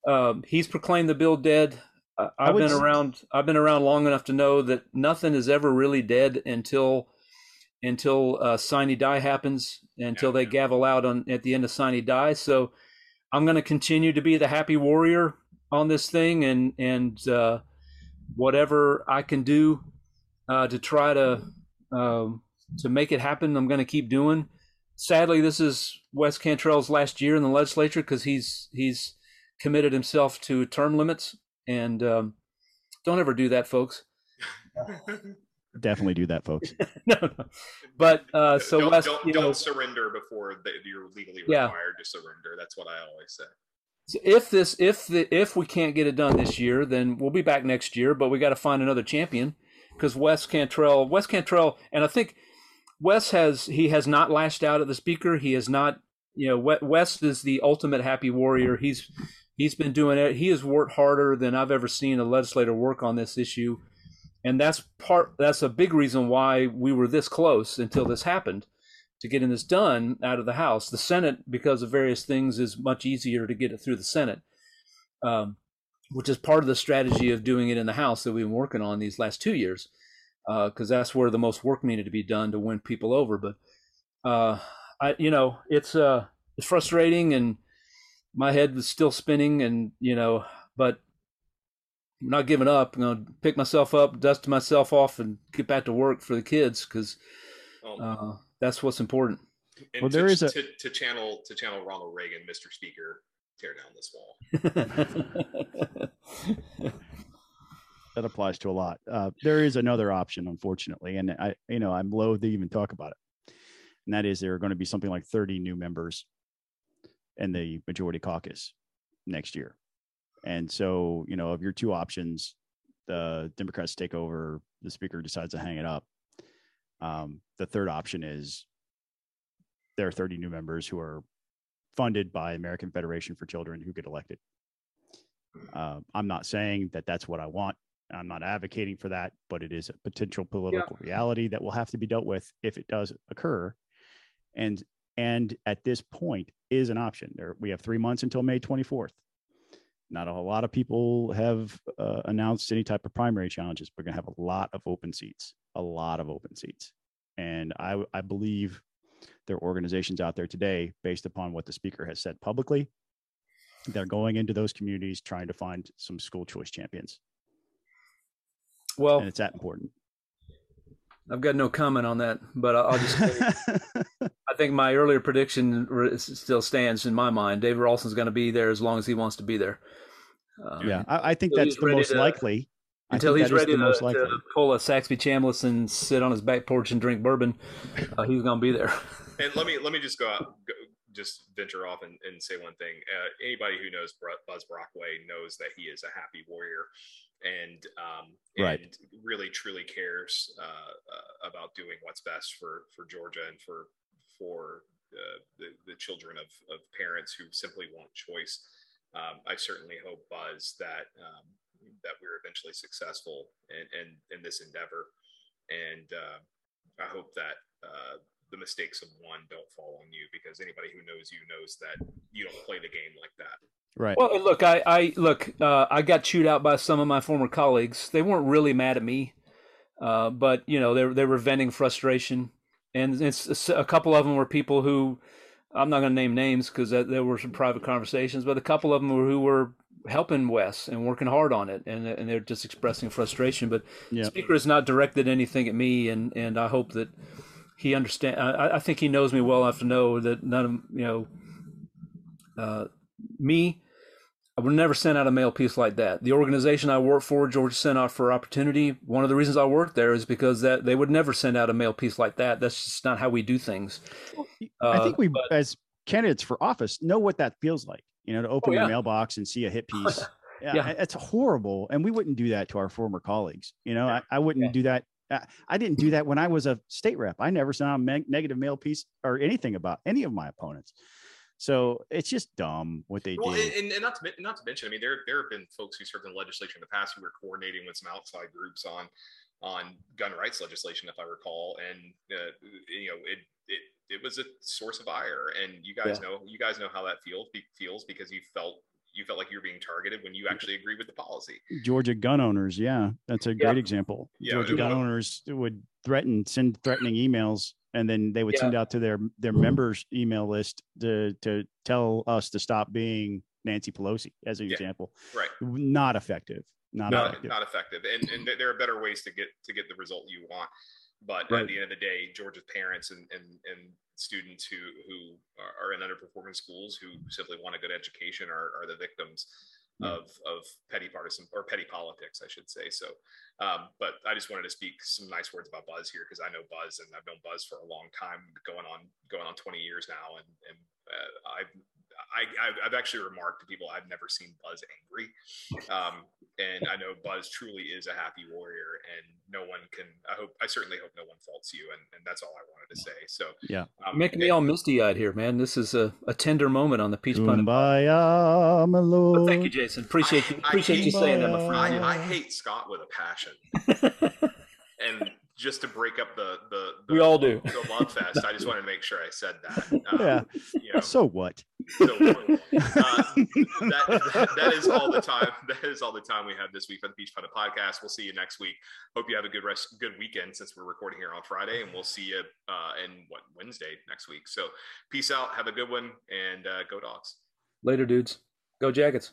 um, he's proclaimed the bill dead. I, I've been around. I've been around long enough to know that nothing is ever really dead until until uh, sine die happens, until they gavel out on at the end of sine die. So I'm going to continue to be the happy warrior on this thing, and and uh, whatever I can do uh, to try to um, to make it happen, I'm going to keep doing. Sadly, this is Wes Cantrell's last year in the legislature because he's he's committed himself to term limits, and um, don't ever do that, folks. definitely do that, folks. no, no, but uh, so don't, Wes, don't, you don't know, surrender before the, you're legally Yeah. required to surrender. That's what I always say. so if this if the if we can't get it done this year, then we'll be back next year. But we got to find another champion because Wes Cantrell, Wes Cantrell, and I think Wes has he has not lashed out at the speaker. He has not, you know, Wes is the ultimate happy warrior. He's he's been doing it. He has worked harder than I've ever seen a legislator work on this issue, and that's part. That's a big reason why we were this close until this happened to getting this done out of the House. The Senate, because of various things, is much easier to get it through the Senate, um, which is part of the strategy of doing it in the House that we've been working on these last two years, because that's where the most work needed to be done to win people over. But uh, I, you know, it's uh, it's frustrating, and my head was still spinning, and you know, but I'm not giving up. I'm gonna pick myself up, dust myself off, and get back to work for the kids because Um, uh, that's what's important. and well, to, there is a- to, to channel to channel Ronald Reagan, Mr. Speaker, tear down this wall. that applies to a lot. Uh, there is another option, unfortunately, and I, you know, I'm loath to even talk about it. And that is there are going to be something like 30 new members in the majority caucus next year. And so, you know, of your two options, the Democrats take over, the speaker decides to hang it up. Um, the third option is there are 30 new members who are funded by American Federation for Children who get elected. Uh, I'm not saying that that's what I want. I'm not advocating for that, but it is a potential political reality that will have to be dealt with if it does occur. And and at this point is an option. There we have three months until May 24th. Not a whole lot of people have uh, announced any type of primary challenges. We're going to have a lot of open seats, a lot of open seats, and I I believe there are organizations out there today based upon what the speaker has said publicly. They're going into those communities trying to find some school choice champions well, and it's that important. I've got no comment on that, but I'll I'll just. I think my earlier prediction still stands in my mind. David Ralston's going to be there as long as he wants to be there. Um, yeah, I, I think that's the most to- likely. Until he's ready to, most to pull a Saxby Chambliss and sit on his back porch and drink bourbon, uh, he's going to be there. And let me let me just go out, go, just venture off and, and say one thing. Uh, anybody who knows Buzz Brockway knows that he is a happy warrior, and um, Right. and really truly cares uh, uh, about doing what's best for for Georgia and for for uh, the the children of of parents who simply want choice. Um, I certainly hope Buzz that um, that we're eventually successful in in, in this endeavor, and uh, I hope that uh, the mistakes of one don't fall on you because anybody who knows you knows that you don't play the game like that. Right. Well, look, I, I look, uh, I got chewed out by some of my former colleagues. They weren't really mad at me, uh, but you know, they they were venting frustration, and it's, it's a couple of them were people who I'm not going to name names because there were some private conversations, but a couple of them were, who were helping Wes and working hard on it, and and they're just expressing frustration. But Yeah. speaker has not directed anything at me, and and I hope that he understand. I, I think he knows me well enough to know that none of you know, uh, me. I would never send out a mail piece like that. The organization I work for, Georgia Center for Opportunity, one of the reasons I work there is because that they would never send out a mail piece like that. That's just not how we do things. I Uh, think we, but- as candidates for office, know what that feels like. You know, to open Oh, your mailbox and see a hit piece. Yeah, Yeah. it's horrible, and we wouldn't do that to our former colleagues. You know, Yeah. I, I wouldn't Yeah. do that. I, I didn't do that when I was a state rep. I never sent out a negative mail piece or anything about any of my opponents. So it's just dumb what they Well, do. and, and not to not to mention, I mean, there there have been folks who served in the legislature in the past who were coordinating with some outside groups on on gun rights legislation, if I recall, and uh, you know, it it it was a source of ire, and you guys know you guys know how that feels feels because you felt you felt like you were being targeted when you actually agreed with the policy. Georgia gun owners, yeah, that's a great example. Yeah, Georgia gun was- owners would threaten, send threatening emails, and then they would Yeah. send out to their their mm-hmm. members' email list to to tell us to stop being Nancy Pelosi, as an Yeah. example. Right. Not effective. Not not, effective. not effective and, and there are better ways to get to get the result you want but Right. at the end of the day georgia's parents and and, and students who who are, in underperforming schools who simply want a good education are, are the victims Yeah. of of petty partisan or petty politics i should say so um, but i just wanted to speak some nice words about buzz here because i know buzz and i've known buzz for a long time going on going on 20 years now and and uh, i've I, I've- I've actually remarked to people I've never seen Buzz angry, um, and I know Buzz truly is a happy warrior, and no one can. I hope. I certainly hope no one faults you, and, and that's all I wanted to say. So Yeah. um, You're making me all misty eyed here, man. This is a, a tender moment on the Peach Pun. Kumbaya, my But lord. thank you, Jason. Appreciate you. I- I Appreciate you saying that, my Kumbaya. friend. I, I hate Scott with a passion, and just to break up the the, the We all do. the love fest. I just wanted to make sure I said that. Um, Yeah. You know, So what? So, uh, that, that is all the time. That is all the time we have this week for the Peach Pundit podcast. We'll see you next week. Hope you have a good rest, good weekend since we're recording here on Friday, and we'll see you uh, in what Wednesday next week. So, peace out. Have a good one, and uh, go dogs. Later, dudes. Go Jackets.